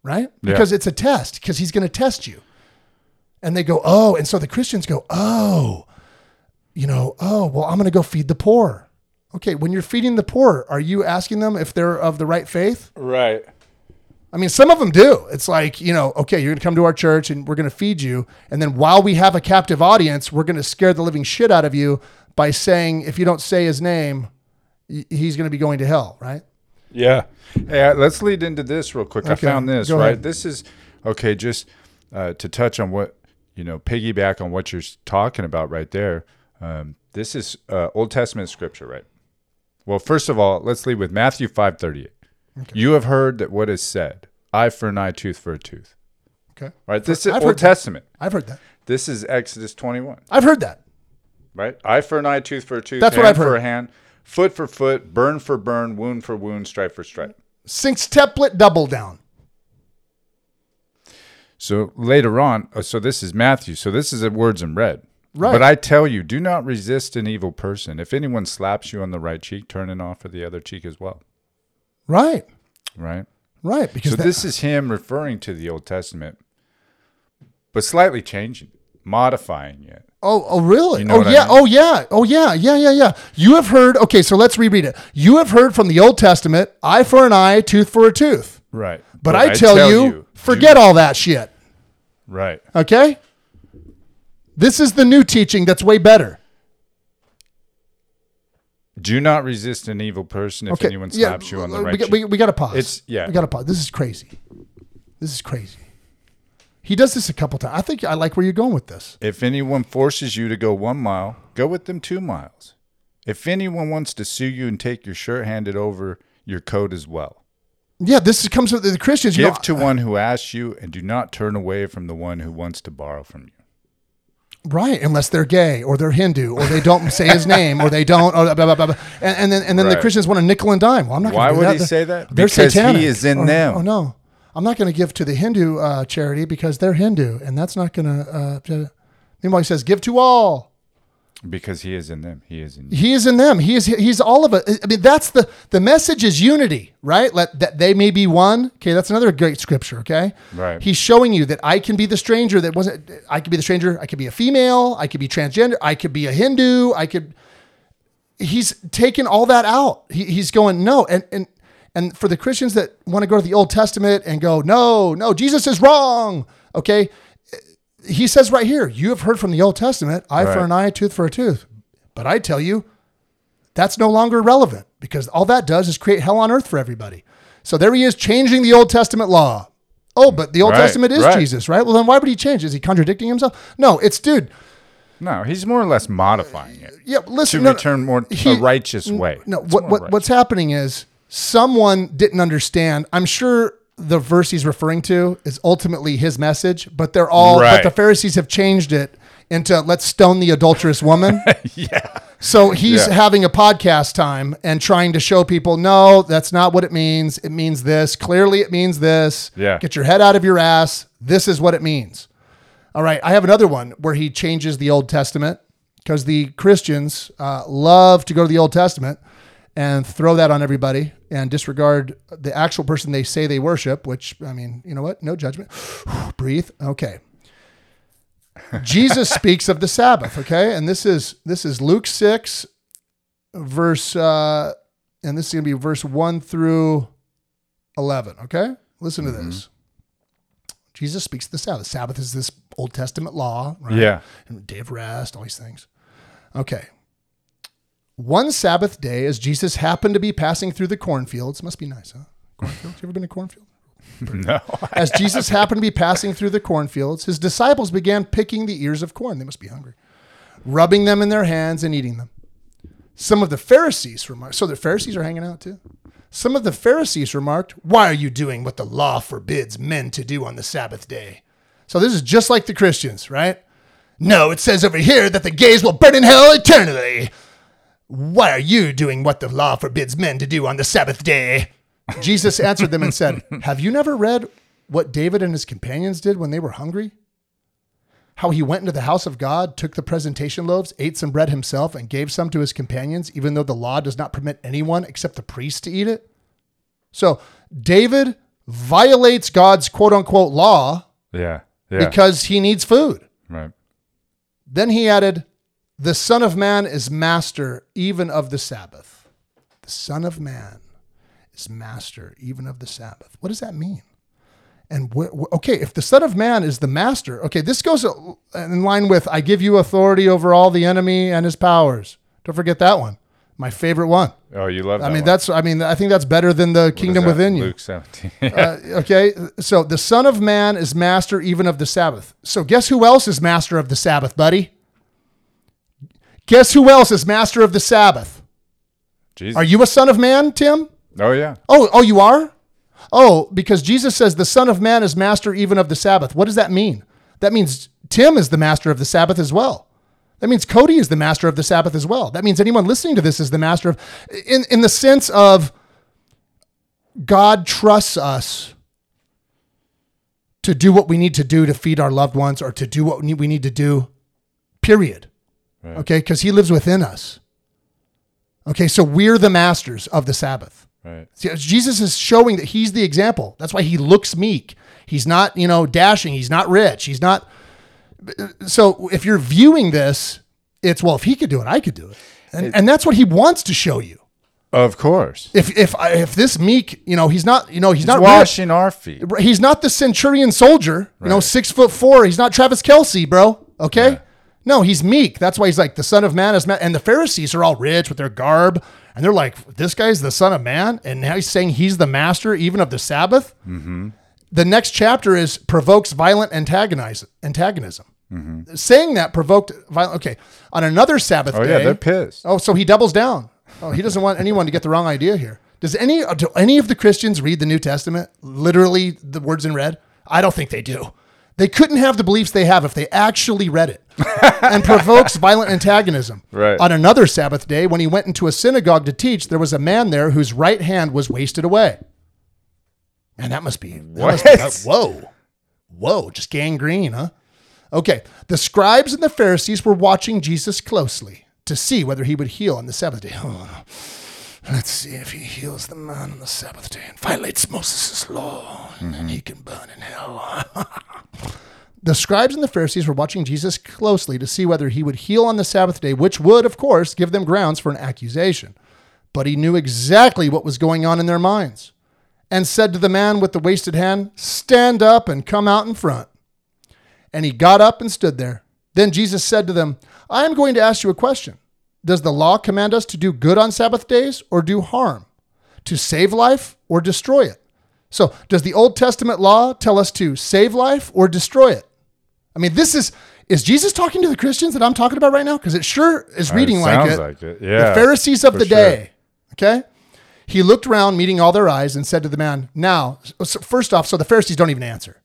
right? Yeah. Because it's a test. Because he's going to test you. And they go, oh, and so the Christians go, oh, you know, oh, well, I'm going to go feed the poor. Okay, when you're feeding the poor, are you asking them if they're of the right faith? Right. I mean, some of them do. It's like, you know, okay, you're going to come to our church and we're going to feed you. And then while we have a captive audience, we're going to scare the living shit out of you by saying, if you don't say his name, he's going to be going to hell, right? Yeah. Hey, let's lead into this real quick. I found this, right? This is okay, just uh, to touch on what, you know, piggyback on what you're talking about right there. Um, this is uh, Old Testament scripture, right? Well, first of all, let's lead with Matthew 5:38. You have heard that what is said, eye for an eye, tooth for a tooth. Okay. Right? This is I've Old heard that. Testament. I've heard that. This is Exodus 21. I've heard that. right? Eye for an eye, tooth for a tooth. That's what I've heard. for a hand, foot for foot, burn for burn, wound for wound, stripe for stripe. Sextuplet double down. So later on, uh, so this is Matthew. So this is the words in red. Right. But I tell you, do not resist an evil person. If anyone slaps you on the right cheek, turn it off for the other cheek as well. Right. Right. Right. Because So that- this is him referring to the Old Testament. but slightly changing, modifying it. Oh, oh, really? You know oh, what I yeah. mean? Oh, yeah. Oh, yeah. Yeah, yeah, yeah. You have heard. Okay, so let's reread it. You have heard from the Old Testament, eye for an eye, tooth for a tooth. Right. But, I, tell, you, forget all that shit. Right. Okay? This is the new teaching that's way better. Do not resist an evil person if Okay. anyone yeah, slaps you on the we, right got- cheek. we, we got to pause. It's- yeah. We got to pause. This is crazy. This is crazy. He does this a couple times. I think I like where you're going with this. If anyone forces you to go one mile, go with them two miles. If anyone wants to sue you and take your shirt, hand it over your coat as well. Yeah, this comes with the Christians. You Give know, to one who asks you, and do not turn away from the one who wants to borrow from you. Right, unless they're gay or they're Hindu or they don't say his name or they don't, or blah, blah, blah, blah. And, and then, and then the Christians want a nickel and dime. Well, I'm not Why would that. he say that? They're Because he is in oh, them. Oh, no. I'm not going to give to the Hindu uh, charity because they're Hindu and that's not going to. Uh, meanwhile, he says, give to all. Because he is in them. He is in you. He is in them. He is. He's all of it. I mean, that's the the message is unity, right? Let that they may be one. Okay, that's another great scripture. Okay, Right. He's showing you that I can be the stranger that wasn't. I could be the stranger. I could be a female. I could be transgender. I could be a Hindu. I could. He's taken all that out. He, he's going no, and and and for the Christians that want to go to the Old Testament and go no, no, Jesus is wrong. Okay, he says right here, you have heard from the Old Testament, eye for an eye, tooth for a tooth. But I tell you, that's no longer relevant because all that does is create hell on earth for everybody. So there he is changing the Old Testament law. Oh, but the Old Right, Testament is right. Jesus, right? Well, then why would he change? Is he contradicting himself? No, it's dude. No, he's more or less modifying it Yeah, to listen. no, no, return more he- a righteous way. No, It's what, what what's happening is someone didn't understand. I'm sure the verse he's referring to is ultimately his message, but they're all but the Pharisees have changed it into let's stone the adulterous woman. *laughs* yeah. So he's Yeah. having a podcast time and trying to show people, no, that's not what it means. It means this. Clearly, it means this. Yeah. Get your head out of your ass. This is what it means. All right. I have another one where he changes the Old Testament because the Christians uh, love to go to the Old Testament and throw that on everybody and disregard the actual person they say they worship, which, I mean, you know what? No judgment. *sighs* Breathe. Okay. Jesus *laughs* speaks of the Sabbath, okay? And this is this is Luke 6 verse uh and this is going to be verse 1 through 11, okay? Listen to this. Jesus speaks of the Sabbath. Sabbath is this Old Testament law, right? Yeah. And day of rest, all these things. Okay. One Sabbath day, as Jesus happened to be passing through the cornfields, must be nice, huh? Cornfields? You ever been to cornfield? *laughs* No. As Jesus happened to be passing through the cornfields, his disciples began picking the ears of corn. They must be hungry, rubbing them in their hands and eating them. Some of the Pharisees remarked, so the Pharisees are hanging out too. Some of the Pharisees remarked, Why are you doing what the law forbids men to do on the Sabbath day? So this is just like the Christians, right? No, it says over here that the gays will burn in hell eternally. Why are you doing what the law forbids men to do on the Sabbath day? Jesus answered them and said, Have you never read what David and his companions did when they were hungry? How he went into the house of God, took the presentation loaves, ate some bread himself, and gave some to his companions, even though the law does not permit anyone except the priest to eat it? So David violates God's quote unquote law Yeah. Yeah. because he needs food. right. Then he added, The Son of Man is master even of the Sabbath. The Son of Man is master even of the Sabbath. What does that mean? And okay, if the Son of Man is the master, okay, this goes in line with I give you authority over all the enemy and his powers. Don't forget that one. My favorite one. Oh, you love that I mean, one. that's I mean, I think that's better than the What kingdom within you. Luke 17. Uh, okay, so the Son of Man is master even of the Sabbath. So guess who else is master of the Sabbath, buddy? Guess who else is master of the Sabbath? Jesus. Are you a son of man, Tim? Oh, yeah. Oh, oh, you are? Oh, because Jesus says the Son of Man is master even of the Sabbath. What does that mean? That means Tim is the master of the Sabbath as well. That means Cody is the master of the Sabbath as well. That means anyone listening to this is the master of, in, in the sense of God trusts us to do what we need to do to feed our loved ones or to do what we need- we need to do, period. Right. Okay, because he lives within us. Okay, so we're the masters of the Sabbath. Right. See, Jesus is showing that he's the example. That's why he looks meek. He's not, you know, dashing. He's not rich. He's not, So if you're viewing this, it's well, if he could do it, I could do it, and and that's what he wants to show you. Of course. If if if this meek, you know, he's not, you know, he's He's not washing our feet. He's not the centurion soldier, you know, six foot four. He's not Travis Kelce, bro. Okay. No, he's meek. That's why he's like the son of man is man. And the Pharisees are all rich with their garb. And they're like, this guy's the son of man. And now he's saying he's the master even of the Sabbath. Mm-hmm. The next chapter is provokes violent antagonize, antagonism. Mm-hmm. Saying that provoked violent. Okay. On another Sabbath Oh day. yeah, they're pissed. Oh, so he doubles down. Oh, he doesn't want anyone to get the wrong idea here. Does any do any of the Christians read the New Testament literally the words in red? I don't think they do. They couldn't have the beliefs they have if they actually read it. And provokes violent antagonism. Right. On another Sabbath day, when he went into a synagogue to teach, there was a man there whose right hand was wasted away. And that must be, that must be- uh, What? whoa, whoa, just gangrene, huh? Okay. The scribes and the Pharisees were watching Jesus closely to see whether he would heal on the Sabbath day. Oh, let's see if he heals the man on the Sabbath day and violates Moses' law, and then he can burn in hell. *laughs* the scribes and the Pharisees were watching Jesus closely to see whether he would heal on the Sabbath day, which would, of course, give them grounds for an accusation. But he knew exactly what was going on in their minds and said to the man with the wasted hand, Stand up and come out in front. And he got up and stood there. Then Jesus said to them, I am going to ask you a question. Does the law command us to do good on Sabbath days or do harm? To save life or destroy it? So, does the Old Testament law tell us to save life or destroy it? I mean, this is is Jesus talking to the Christians that I'm talking about right now? Because it sure is uh, reading it like sounds it. like it. Yeah, the Pharisees of the sure. day. Okay. He looked around, meeting all their eyes, and said to the man, Now, so first off, so the Pharisees don't even answer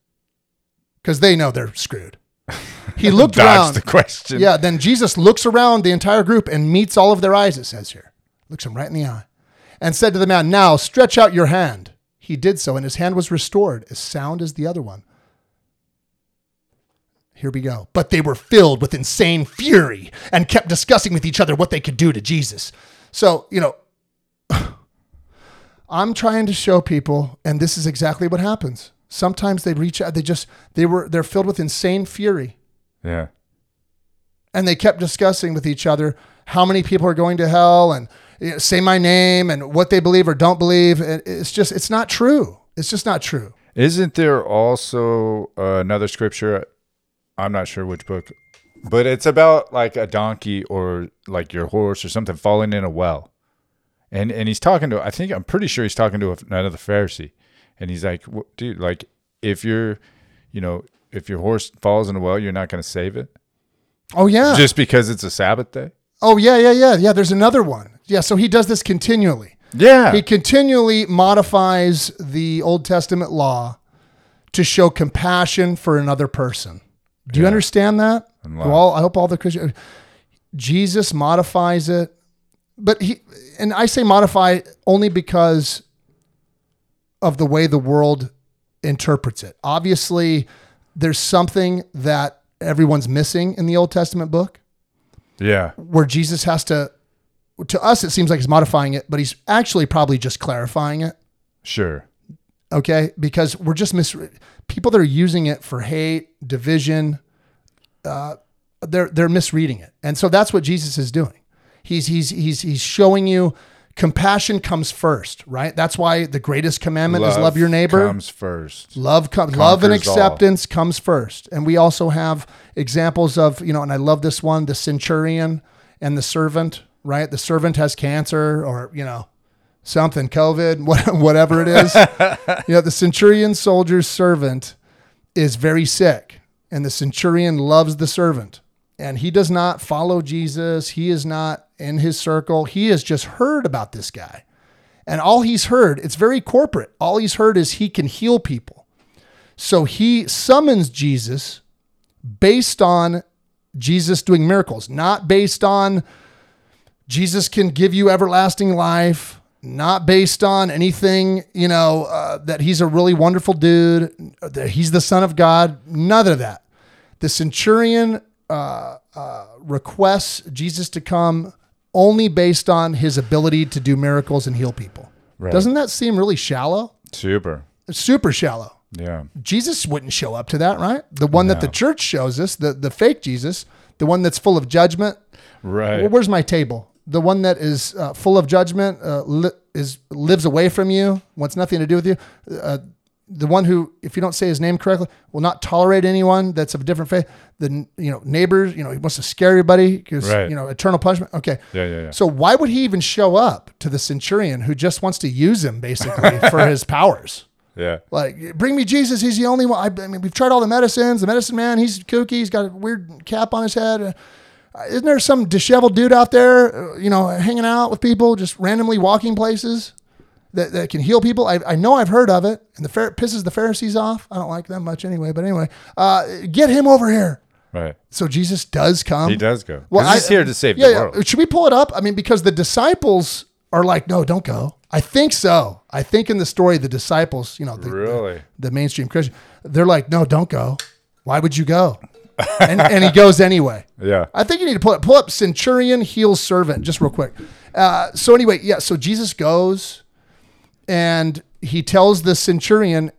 because they know they're screwed. *laughs* He looked around. the question. Yeah, then Jesus looks around the entire group and meets all of their eyes, it says here. Looks them right in the eye and said to the man, Now stretch out your hand. He did so, and his hand was restored, as sound as the other one. Here we go. But they were filled with insane fury and kept discussing with each other what they could do to Jesus. So, you know, *sighs* I'm trying to show people, and this is exactly what happens. Sometimes they reach out, they just, they were, they're filled with insane fury Yeah. and they kept discussing with each other how many people are going to hell and you know, say my name and what they believe or don't believe. It's just, it's not true. It's just not true. Isn't there also uh, another scripture? I'm not sure which book, but it's about like a donkey or like your horse or something falling in a well. And and he's talking to I think I'm pretty sure he's talking to another Pharisee. And he's like, dude, like if you're, you know, if your horse falls in a well, you're not going to save it Oh yeah. just because it's a Sabbath day? oh yeah, yeah, yeah, yeah. There's another one. Yeah. So he does this continually. Yeah. He continually modifies the Old Testament law to show compassion for another person. Do you Yeah. understand that? And Do love. all, I hope all the Christians. Jesus modifies it, but he and I say modify only because of the way the world interprets it. Obviously, there's something that everyone's missing in the Old Testament book yeah. where Jesus has to. To us, it seems like he's modifying it, but he's actually probably just clarifying it Sure. Okay? Because we're just mis people that are using it for hate division uh, they're they're misreading it. And so that's what jesus is doing. He's he's he's he's showing you compassion comes first right? That's why the greatest commandment is love your neighbor. comes first. love com- love and Conquers all. acceptance comes first. And we also have examples of you know and i love this one the centurion and the servant right? The servant has cancer or you know something covid *laughs* what- whatever it is. *laughs* You know the centurion soldier's servant is very sick and the centurion loves the servant. And he does not follow jesus. He is not in his circle. He has just heard about this guy. And all he's heard it's very corporate. All he's heard is he can heal people. So he summons jesus based on jesus doing miracles not based on jesus can give you everlasting life not based on anything you know uh, that he's a really wonderful dude that he's the son of god none of that the centurion uh, uh, requests jesus to come only based on his ability to do miracles and heal people Right. doesn't that seem really shallow Super. super shallow Yeah. Jesus wouldn't show up to that, right? The one that the church shows us, the the fake Jesus, the one that's full of judgment. Right. Well, where's my table? The one that is uh, full of judgment, uh, li- is lives away from you, wants nothing to do with you. Uh, the one who, if you don't say his name correctly, will not tolerate anyone that's of a different faith. The you know neighbors, you know, he wants to scare everybody because Right. you know eternal punishment. Okay, Yeah, yeah, yeah. so why would he even show up to the centurion who just wants to use him basically *laughs* for his powers? yeah. Like, bring me Jesus. He's the only one. I, I mean, we've tried all the medicines. The medicine man, he's kooky. He's got a weird cap on his head. Isn't there some disheveled dude out there, uh, you know, hanging out with people, just randomly walking places that, that can heal people? I, I know I've heard of it, and the Phar- pisses the Pharisees off. I don't like them much anyway, but anyway, uh, get him over here. Right. So Jesus does come. He does go. Well, he's I- here to save yeah, the yeah. Should we pull it up? I mean, because the disciples are like, no, don't go. I think so. I think in the story, the disciples, you know, the, Really? the mainstream Christian, they're like, no, don't go. Why would you go? And, and he goes anyway. *laughs* Yeah. I think you need to pull up, pull up centurion heals servant just real quick. Uh, so anyway, yeah. So Jesus goes and he tells the centurion,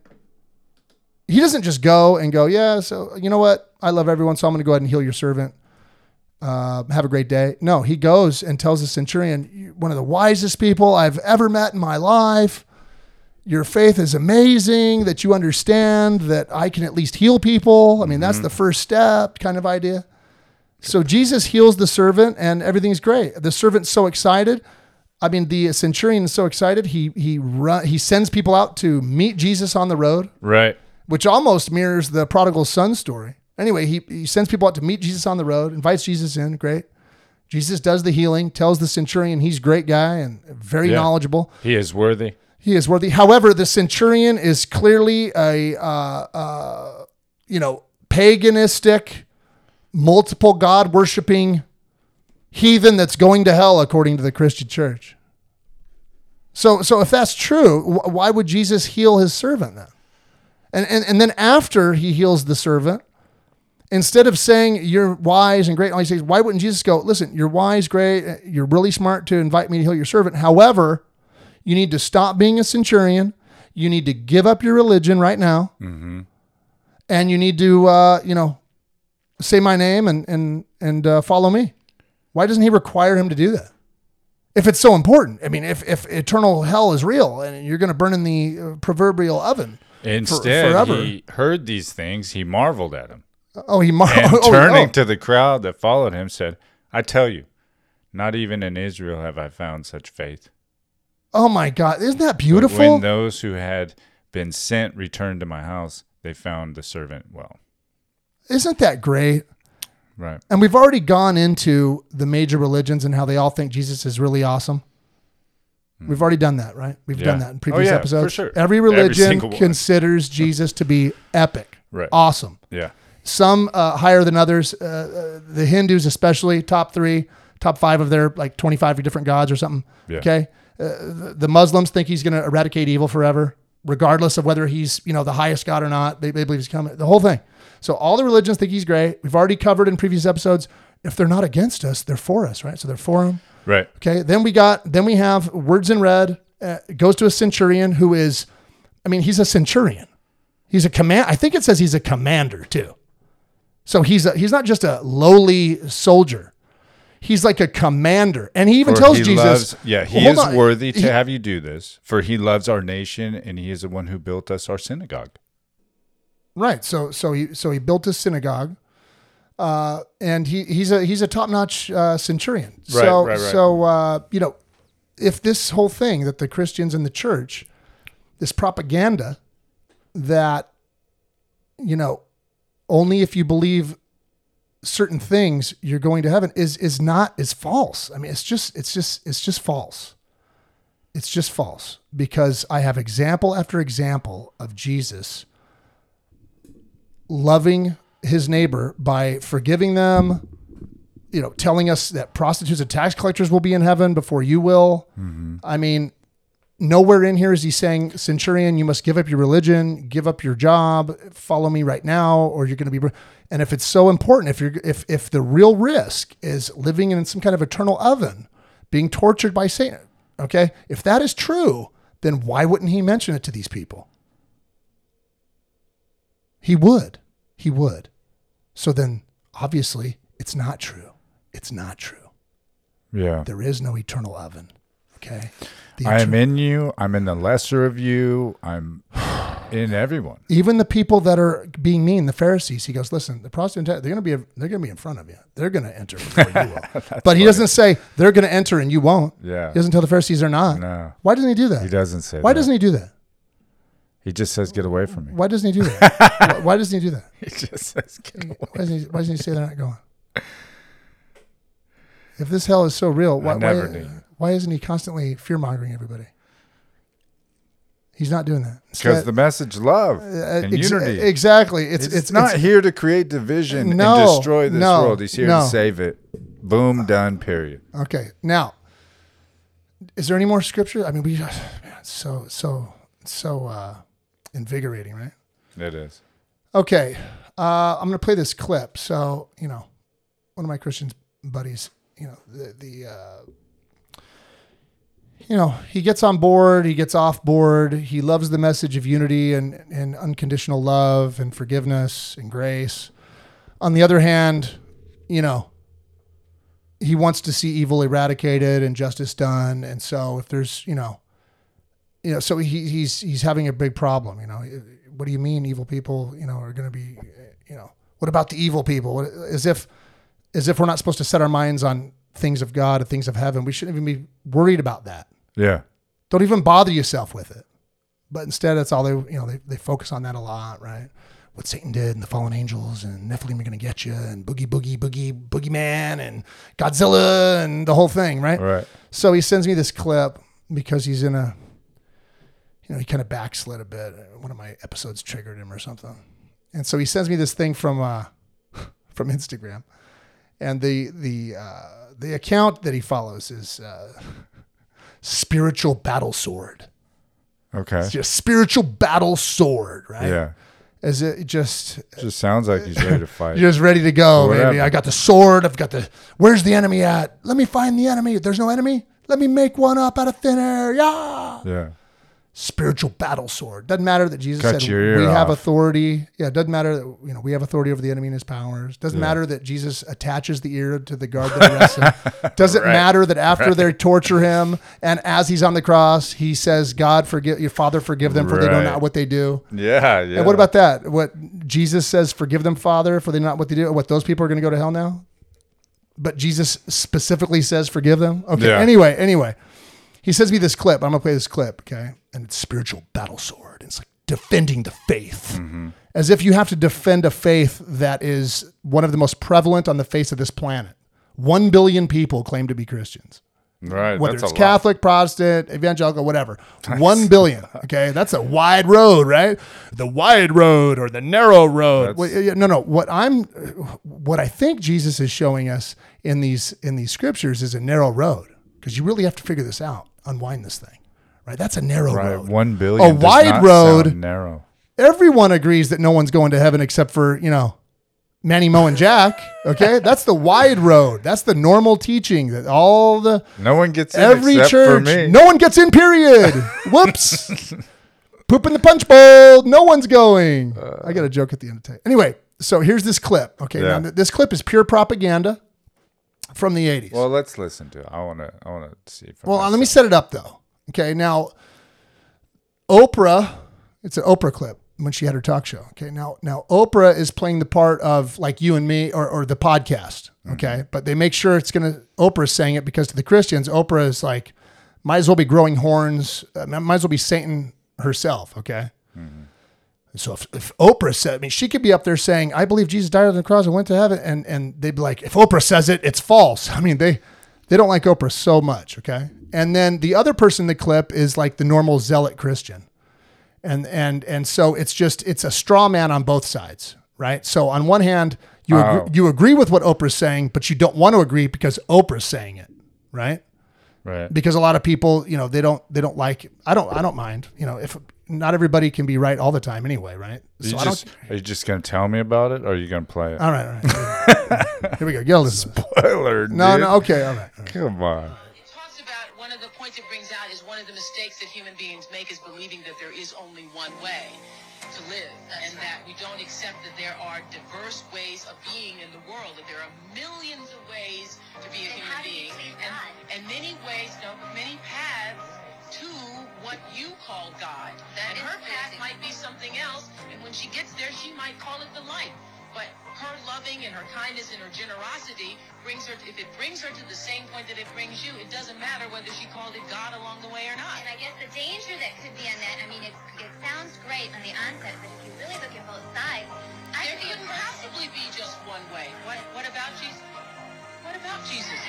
he doesn't just go and go, yeah. So you know what? I love everyone, so I'm going to go ahead and heal your servant. Uh, have a great day. No, he goes and tells the centurion, one of the wisest people I've ever met in my life. Your faith is amazing. That you understand that I can at least heal people. I mean, that's mm-hmm. the first step, kind of idea. So Jesus heals the servant, and everything's great. The servant's so excited. I mean, the centurion is so excited. He he run, he sends people out to meet Jesus on the road, Right. which almost mirrors the prodigal son story. Anyway, he, he sends people out to meet Jesus on the road, invites Jesus in. Great. Jesus does the healing, tells the centurion he's a great guy and very Yeah. knowledgeable. He is worthy. He is worthy. However, the centurion is clearly a uh, uh, you know paganistic, multiple god worshiping heathen that's going to hell according to the Christian church. So, so if that's true, why would Jesus heal his servant then? And, and and then after he heals the servant, instead of saying you're wise and great, all he says, why wouldn't Jesus go? Listen, you're wise, great, you're really smart to invite me to heal your servant. However, you need to stop being a centurion. You need to give up your religion right now, and you need to, uh, you know, say my name and and and uh, follow me. Why doesn't he require him to do that? If it's so important, I mean, if if eternal hell is real and you're going to burn in the uh, proverbial oven, Instead, forever. he heard these things. He marveled at him. oh, he mar- And *laughs* oh, turning oh. to the crowd that followed him, said, I tell you, not even in Israel have I found such faith. Oh my God, isn't that But beautiful? when those who had been sent returned to my house, they found the servant well. Isn't that great? Right. And we've already gone into the major religions and how they all think Jesus is really awesome. We've already done that, right? We've done Hmm. That in Oh, previous yeah, for episodes. sure. Every Every religion one. considers *laughs* Jesus to be epic, Right. awesome. Yeah. Some uh, higher than others. Uh, uh, the Hindus, especially, top three, top five of their like 25 different gods or something. Yeah. Okay. Uh, the, the Muslims think he's going to eradicate evil forever, regardless of whether he's, you know, the highest God or not. They, they believe he's coming. The whole thing. So all the religions think he's great. We've already covered in previous episodes. If they're not against us, they're for us, right? So they're for him. Right. Okay. Then we got, then we have words in red, uh, goes to a centurion who is, I mean, he's a centurion. He's a command. I think it says he's a commander too. So he's a, he's not just a lowly soldier. He's like a commander. And he even For tells he Jesus, loves- yeah, he is on. worthy to He- have you do this, for he loves our nation, and he is the one who built us our synagogue. Right. So so he so he built a synagogue, uh, and he he's a he's a top notch uh, centurion. Right, so right, right. so uh, you know, if this whole thing that the Christians in the church, this propaganda, that you know, only if you believe certain things you're going to heaven is is not is false. I mean, it's just it's just it's just false. It's just false because I have example after example of Jesus loving his neighbor by forgiving them, you know, telling us that prostitutes and tax collectors will be in heaven before you will. Mm-hmm. I mean, nowhere in here is he saying, Centurion, you must give up your religion, give up your job, follow me right now, or you're going to be. Bur-" And if it's so important, if you're if if the real risk is living in some kind of eternal oven, being tortured by Satan, okay, if that is true, then why wouldn't he mention it to these people? He would. He would. So then, obviously, it's not true. It's not true. Yeah. There is no eternal oven. Okay. I am in you. I'm in the lesser of you. I'm in everyone. even the people that are being mean, the Pharisees. He goes, listen, the Protestant, they're going to be, they're going to be in front of you. They're going to enter before you *laughs* will. but he doesn't say they're going to enter and you won't. Yeah. He doesn't tell the Pharisees they're not. No. Why doesn't he do that? He doesn't say Why that. doesn't he do that? He just says, get away from me. Why doesn't he do that? why, *laughs* why doesn't he do that? He just says, get away. Why doesn't he, why doesn't he say they're not going? If this hell is so real, why, never why, why isn't he constantly fear mongering everybody? He's not doing that. Because the message love uh, and ex- unity. Exactly. It's It's, it's, not it's- here to create division No, and destroy this no, world. He's here no. to save it. Boom, done, period. Okay. Now, is there any more scripture? I mean, we just man, it's so so so uh, invigorating, right? It is. Okay, uh, I'm going to play this clip. So you know, one of my Christian buddies, you know, the the uh, you know he gets on board, he gets off board. He loves the message of unity and and unconditional love and forgiveness and grace. On the other hand, you know, he wants to see evil eradicated and justice done. And so if there's, you know, you know, so he, he's he's having a big problem. You know, what do you mean evil people? You know, are going to be, you know, what about the evil people? As if as if we're not supposed to set our minds on things of God and things of heaven. We shouldn't even be worried about that. Yeah. Don't even bother yourself with it. But instead, that's all they, you know, they, they focus on that a lot, right? What Satan did and the fallen angels and Nephilim are going to get you and boogie, boogie, boogie, boogeyman and Godzilla and the whole thing, right? Right. So he sends me this clip because he's in a, you know, he kind of backslid a bit. One of my episodes triggered him or something. And so he sends me this thing from, uh, *laughs* from Instagram. And the, the, uh, the account that he follows is, uh, spiritual battle sword. Okay. It's just spiritual battle sword, right? Yeah. As it just Just sounds like he's ready to fight. *laughs* you're just ready to go, baby. I got the sword. I've got the. Where's the enemy at? Let me find the enemy. There's no enemy. Let me make one up out of thin air. Yeah. Yeah. Spiritual battle sword. Doesn't matter that Jesus Cut said we have authority. Yeah. It doesn't matter that you know we have authority over the enemy and his powers. Doesn't matter that Jesus attaches the ear to the guard that arrests him. *laughs* Doesn't Right. matter that after they torture him and as he's on the cross, he says, "God forgive your Father, forgive them, for they know not what they do." Yeah. Yeah. And what about that? What Jesus says, forgive them, Father, for they know not what they do. What those people are going to go to hell now? But Jesus specifically says, forgive them. Okay. Yeah. Anyway, anyway, he sends me this clip. I'm gonna play this clip. Okay, and it's spiritual battle sword. It's like defending the faith, Mm-hmm. as if you have to defend a faith that is one of the most prevalent on the face of this planet. One billion people claim to be Christians Right. whether that's it's a lot. Catholic, Protestant, evangelical, whatever. *laughs* One billion. Okay, that's a wide road, right? The wide road or the narrow road. That's- no, no. What I'm, what I think Jesus is showing us in these in these scriptures is a narrow road because you really have to figure this out, unwind this thing, right? That's a narrow Right. road. One billion. A wide road- narrow. Everyone agrees that no one's going to heaven except for you know. Manny Moe and Jack, okay, *laughs* that's the wide road. That's the normal teaching that all the No one gets in Every except for church, no one gets in. Period. *laughs* Whoops. Poop in the punch bowl. No one's going. Uh. I got a joke at the end of tape. Anyway, so here's this clip. Okay, Yeah. now th- this clip is pure propaganda from the '80s. Well, let's listen to it. I want to. I want to see. Well, let me set it up though. Okay, now Oprah, it's an Oprah clip when she had her talk show. Okay, now now Oprah is playing the part of like you and me or, or the podcast. Okay, but they make sure it's gonna Oprah's saying it because to the Christians, Oprah is like might as well be growing horns, uh, might as well be Satan herself. Okay. So if, if Oprah said, I mean, she could be up there saying, "I believe Jesus died on the cross and went to heaven," and and they'd be like, "If Oprah says it, it's false." *laughs* I mean, they they don't like Oprah so much, okay? And then the other person in the clip is like the normal zealot Christian, and and and so it's just it's a straw man on both sides, right? So on one hand, you Oh. agree, you agree with what Oprah's saying, but you don't want to agree because Oprah's saying it, right? Right. because a lot of people, you know, they don't they don't like. I don't I don't mind. You know, if not everybody can be right all the time anyway, right? You So I just, don't. are you just going to tell me about it or are you going to play it? All right, all right. *laughs* Here we go. Yell this. *laughs* Spoiler, No, dude. no. Okay, all right. all right. Come on. It talks about one of the points it brings out is one of the mistakes mistakes that human beings make is believing that there is only one way to live and that we don't accept that there are diverse ways of being in the world, that there are millions of ways to be a Then human how do you being and, God? and many ways, no, many paths to what you call God. That and her path might be something else, and when she gets there, she might call it the light. But her loving and her kindness and her generosity brings her, if it brings her to the same point that it brings you, it doesn't matter whether she called it God along the way or not. And I guess the danger that could be on that, I mean, it, it sounds great on the onset, but if you really look at both sides, I There could couldn't possibly be just one way. What, what about Jesus? What about Jesus?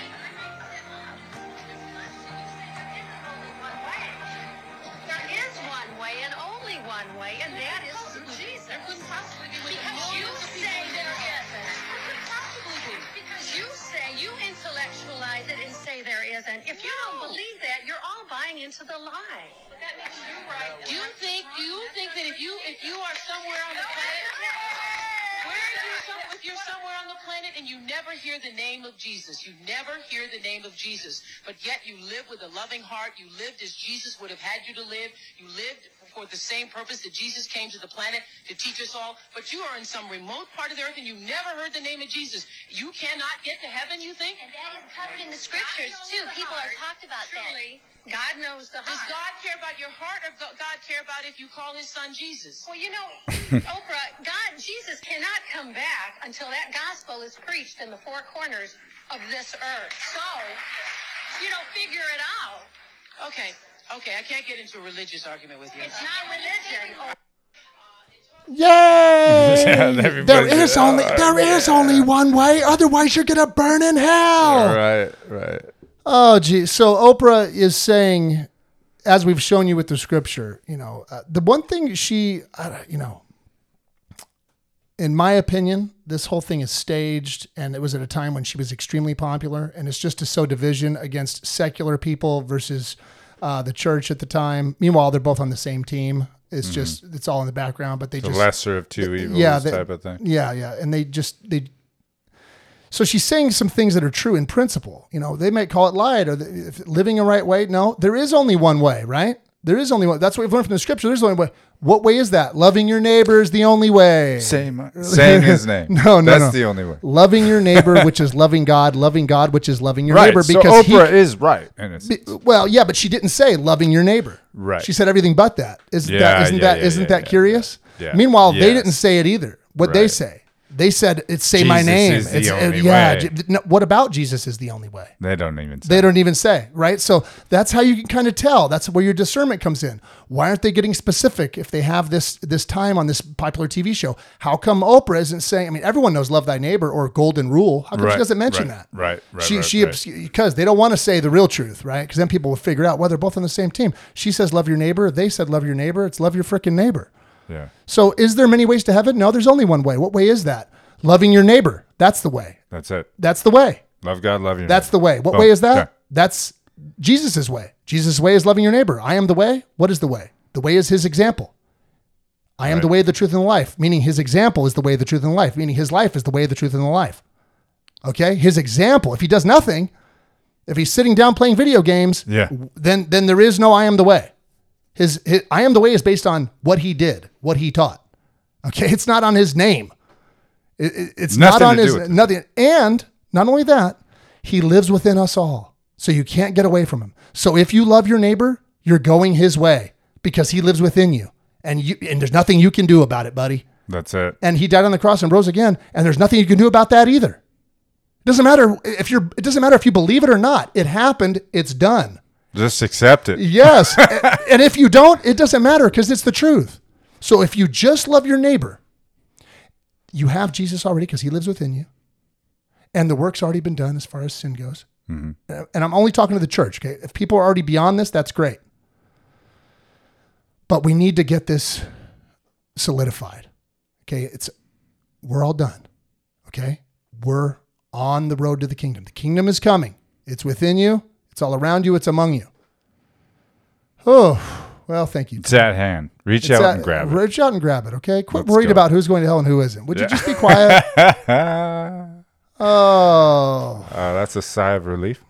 One way, and that is through Jesus. There couldn't possibly be Because you say there isn't. There couldn't possibly be. Because you say, you intellectualize it and say there isn't. If you don't believe that, you're all buying into the lie. Do you think? Do you think that if you if you are somewhere on the planet, where are you some, if you're somewhere on the planet and you never hear the name of Jesus, you never hear the name of Jesus, but yet you live with a loving heart, you lived as Jesus would have had you to live, you lived for the same purpose that Jesus came to the planet to teach us all, but you are in some remote part of the earth and you never heard the name of Jesus. You cannot get to heaven, you think? And that is covered in the scriptures too. People are talked about that. Truly, God knows the heart. Does. God care about your heart or go- God care about if you call his son Jesus? Well, you know, *laughs* Oprah, God, Jesus cannot come back until that gospel is preached in the four corners of this earth. So, you know, figure it out. Okay, okay, I can't get into a religious argument with you. It's not religion. Yay! *laughs* Yeah, *laughs* there everybody- is only there is only one way. Otherwise, you're gonna burn in hell. Right, right. Oh, gee. So Oprah is saying, as we've shown you with the scripture, you know, uh, the one thing she, uh, you know, in my opinion, this whole thing is staged, and it was at a time when she was extremely popular, and it's just to sow division against secular people versus uh, the church at the time. Meanwhile, they're both on the same team. It's just it's all in the background, but they The just lesser of two evils yeah, they- type of thing. yeah, yeah, and they just they. So she's saying some things that are true in principle. You know, they might call it light or the, if living a right way. No, there is only one way, right? There is only one. That's what we've learned from the scripture. There's only one way. What way is that? Loving your neighbor is the only way. Same, uh, *laughs* saying his name. No, no, That's no. the only way. Loving your neighbor, *laughs* which is loving God. Loving God, which is loving your Right. neighbor. so Because he- Oprah is right. And it's, Be- well, yeah, but she didn't say loving your neighbor. Right. She said everything but that. Isn't Yeah, that isn't yeah, that yeah, not that curious? Meanwhile, they didn't say it either. What they say, they said it's say my name. is the It's- only yeah. way. no, what about Jesus is the only way? they don't even say. They don't even say, right? So that's how you can kind of tell. That's where your discernment comes in. Why aren't they getting specific if they have this this time on this popular TV show? How come Oprah isn't saying? I mean, everyone knows "Love Thy Neighbor" or "Golden Rule." How come she doesn't mention right, that? right, right, She right, she right. because they don't want to say the real truth, right? Because then people will figure out well they're both on the same team. She says "Love your neighbor." They said "Love your neighbor." It's love your freaking neighbor. Yeah. So is there many ways to heaven? No, there's only one way. What way is that? Loving your neighbor. That's the way. That's it. That's the way. Love God, love your That's the way. What Boom. way is that? Yeah. That's Jesus' way. Jesus' way is loving your neighbor. I am the way. What is the way? The way is his example. I am Right. the way, the truth, and the life, meaning his example is the way, the truth, and the life, meaning his life is the way, the truth, and the life. Okay? His example, if he does nothing, if he's sitting down playing video games, Yeah. then then there is no I am the way. His, his I am the way is based on what he did, what he taught. Okay? *laughs* It's not on his name. It- it- it's Nothing not on his nothing. And not only that, he lives within us all. So you can't get away from him. So if you love your neighbor, you're going his way because he lives within you. And you and there's nothing you can do about it, buddy. That's it. And he died on the cross and rose again, and there's nothing you can do about that either. It doesn't matter if you're it doesn't matter if you believe it or not. It happened, it's done. Just accept it. Yes. *laughs* A- and if you don't, it doesn't matter because it's the truth. So if you just love your neighbor, you have Jesus already because he lives within you. And the work's already been done as far as sin goes. Uh, And I'm only talking to the church. Okay. If people are already beyond this, that's great. But we need to get this solidified. Okay. It's, we're all done. Okay. We're on the road to the kingdom. The kingdom is coming. It's within you. It's all around you. It's among you. Oh, well, thank you. It's at hand. Reach It's out at- and grab it. Reach out and grab it. Okay. Quit Let's worried go. about who's going to hell and who isn't. Would you just be *laughs* quiet? *laughs* oh, Uh, that's a sigh of relief.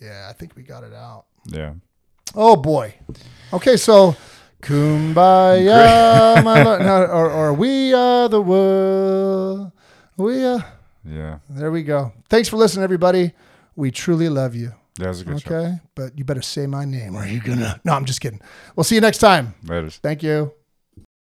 yeah. I think we got it out. Yeah. Oh boy. Okay, so Kumbaya, *laughs* my Lord, no, or, or we are the world. We are. Yeah, There we go. Thanks for listening, everybody. We truly love you. That was a good show. Okay, but you better say my name, or are you gonna? No, I'm just kidding. We'll see you next time. Later. Thank you.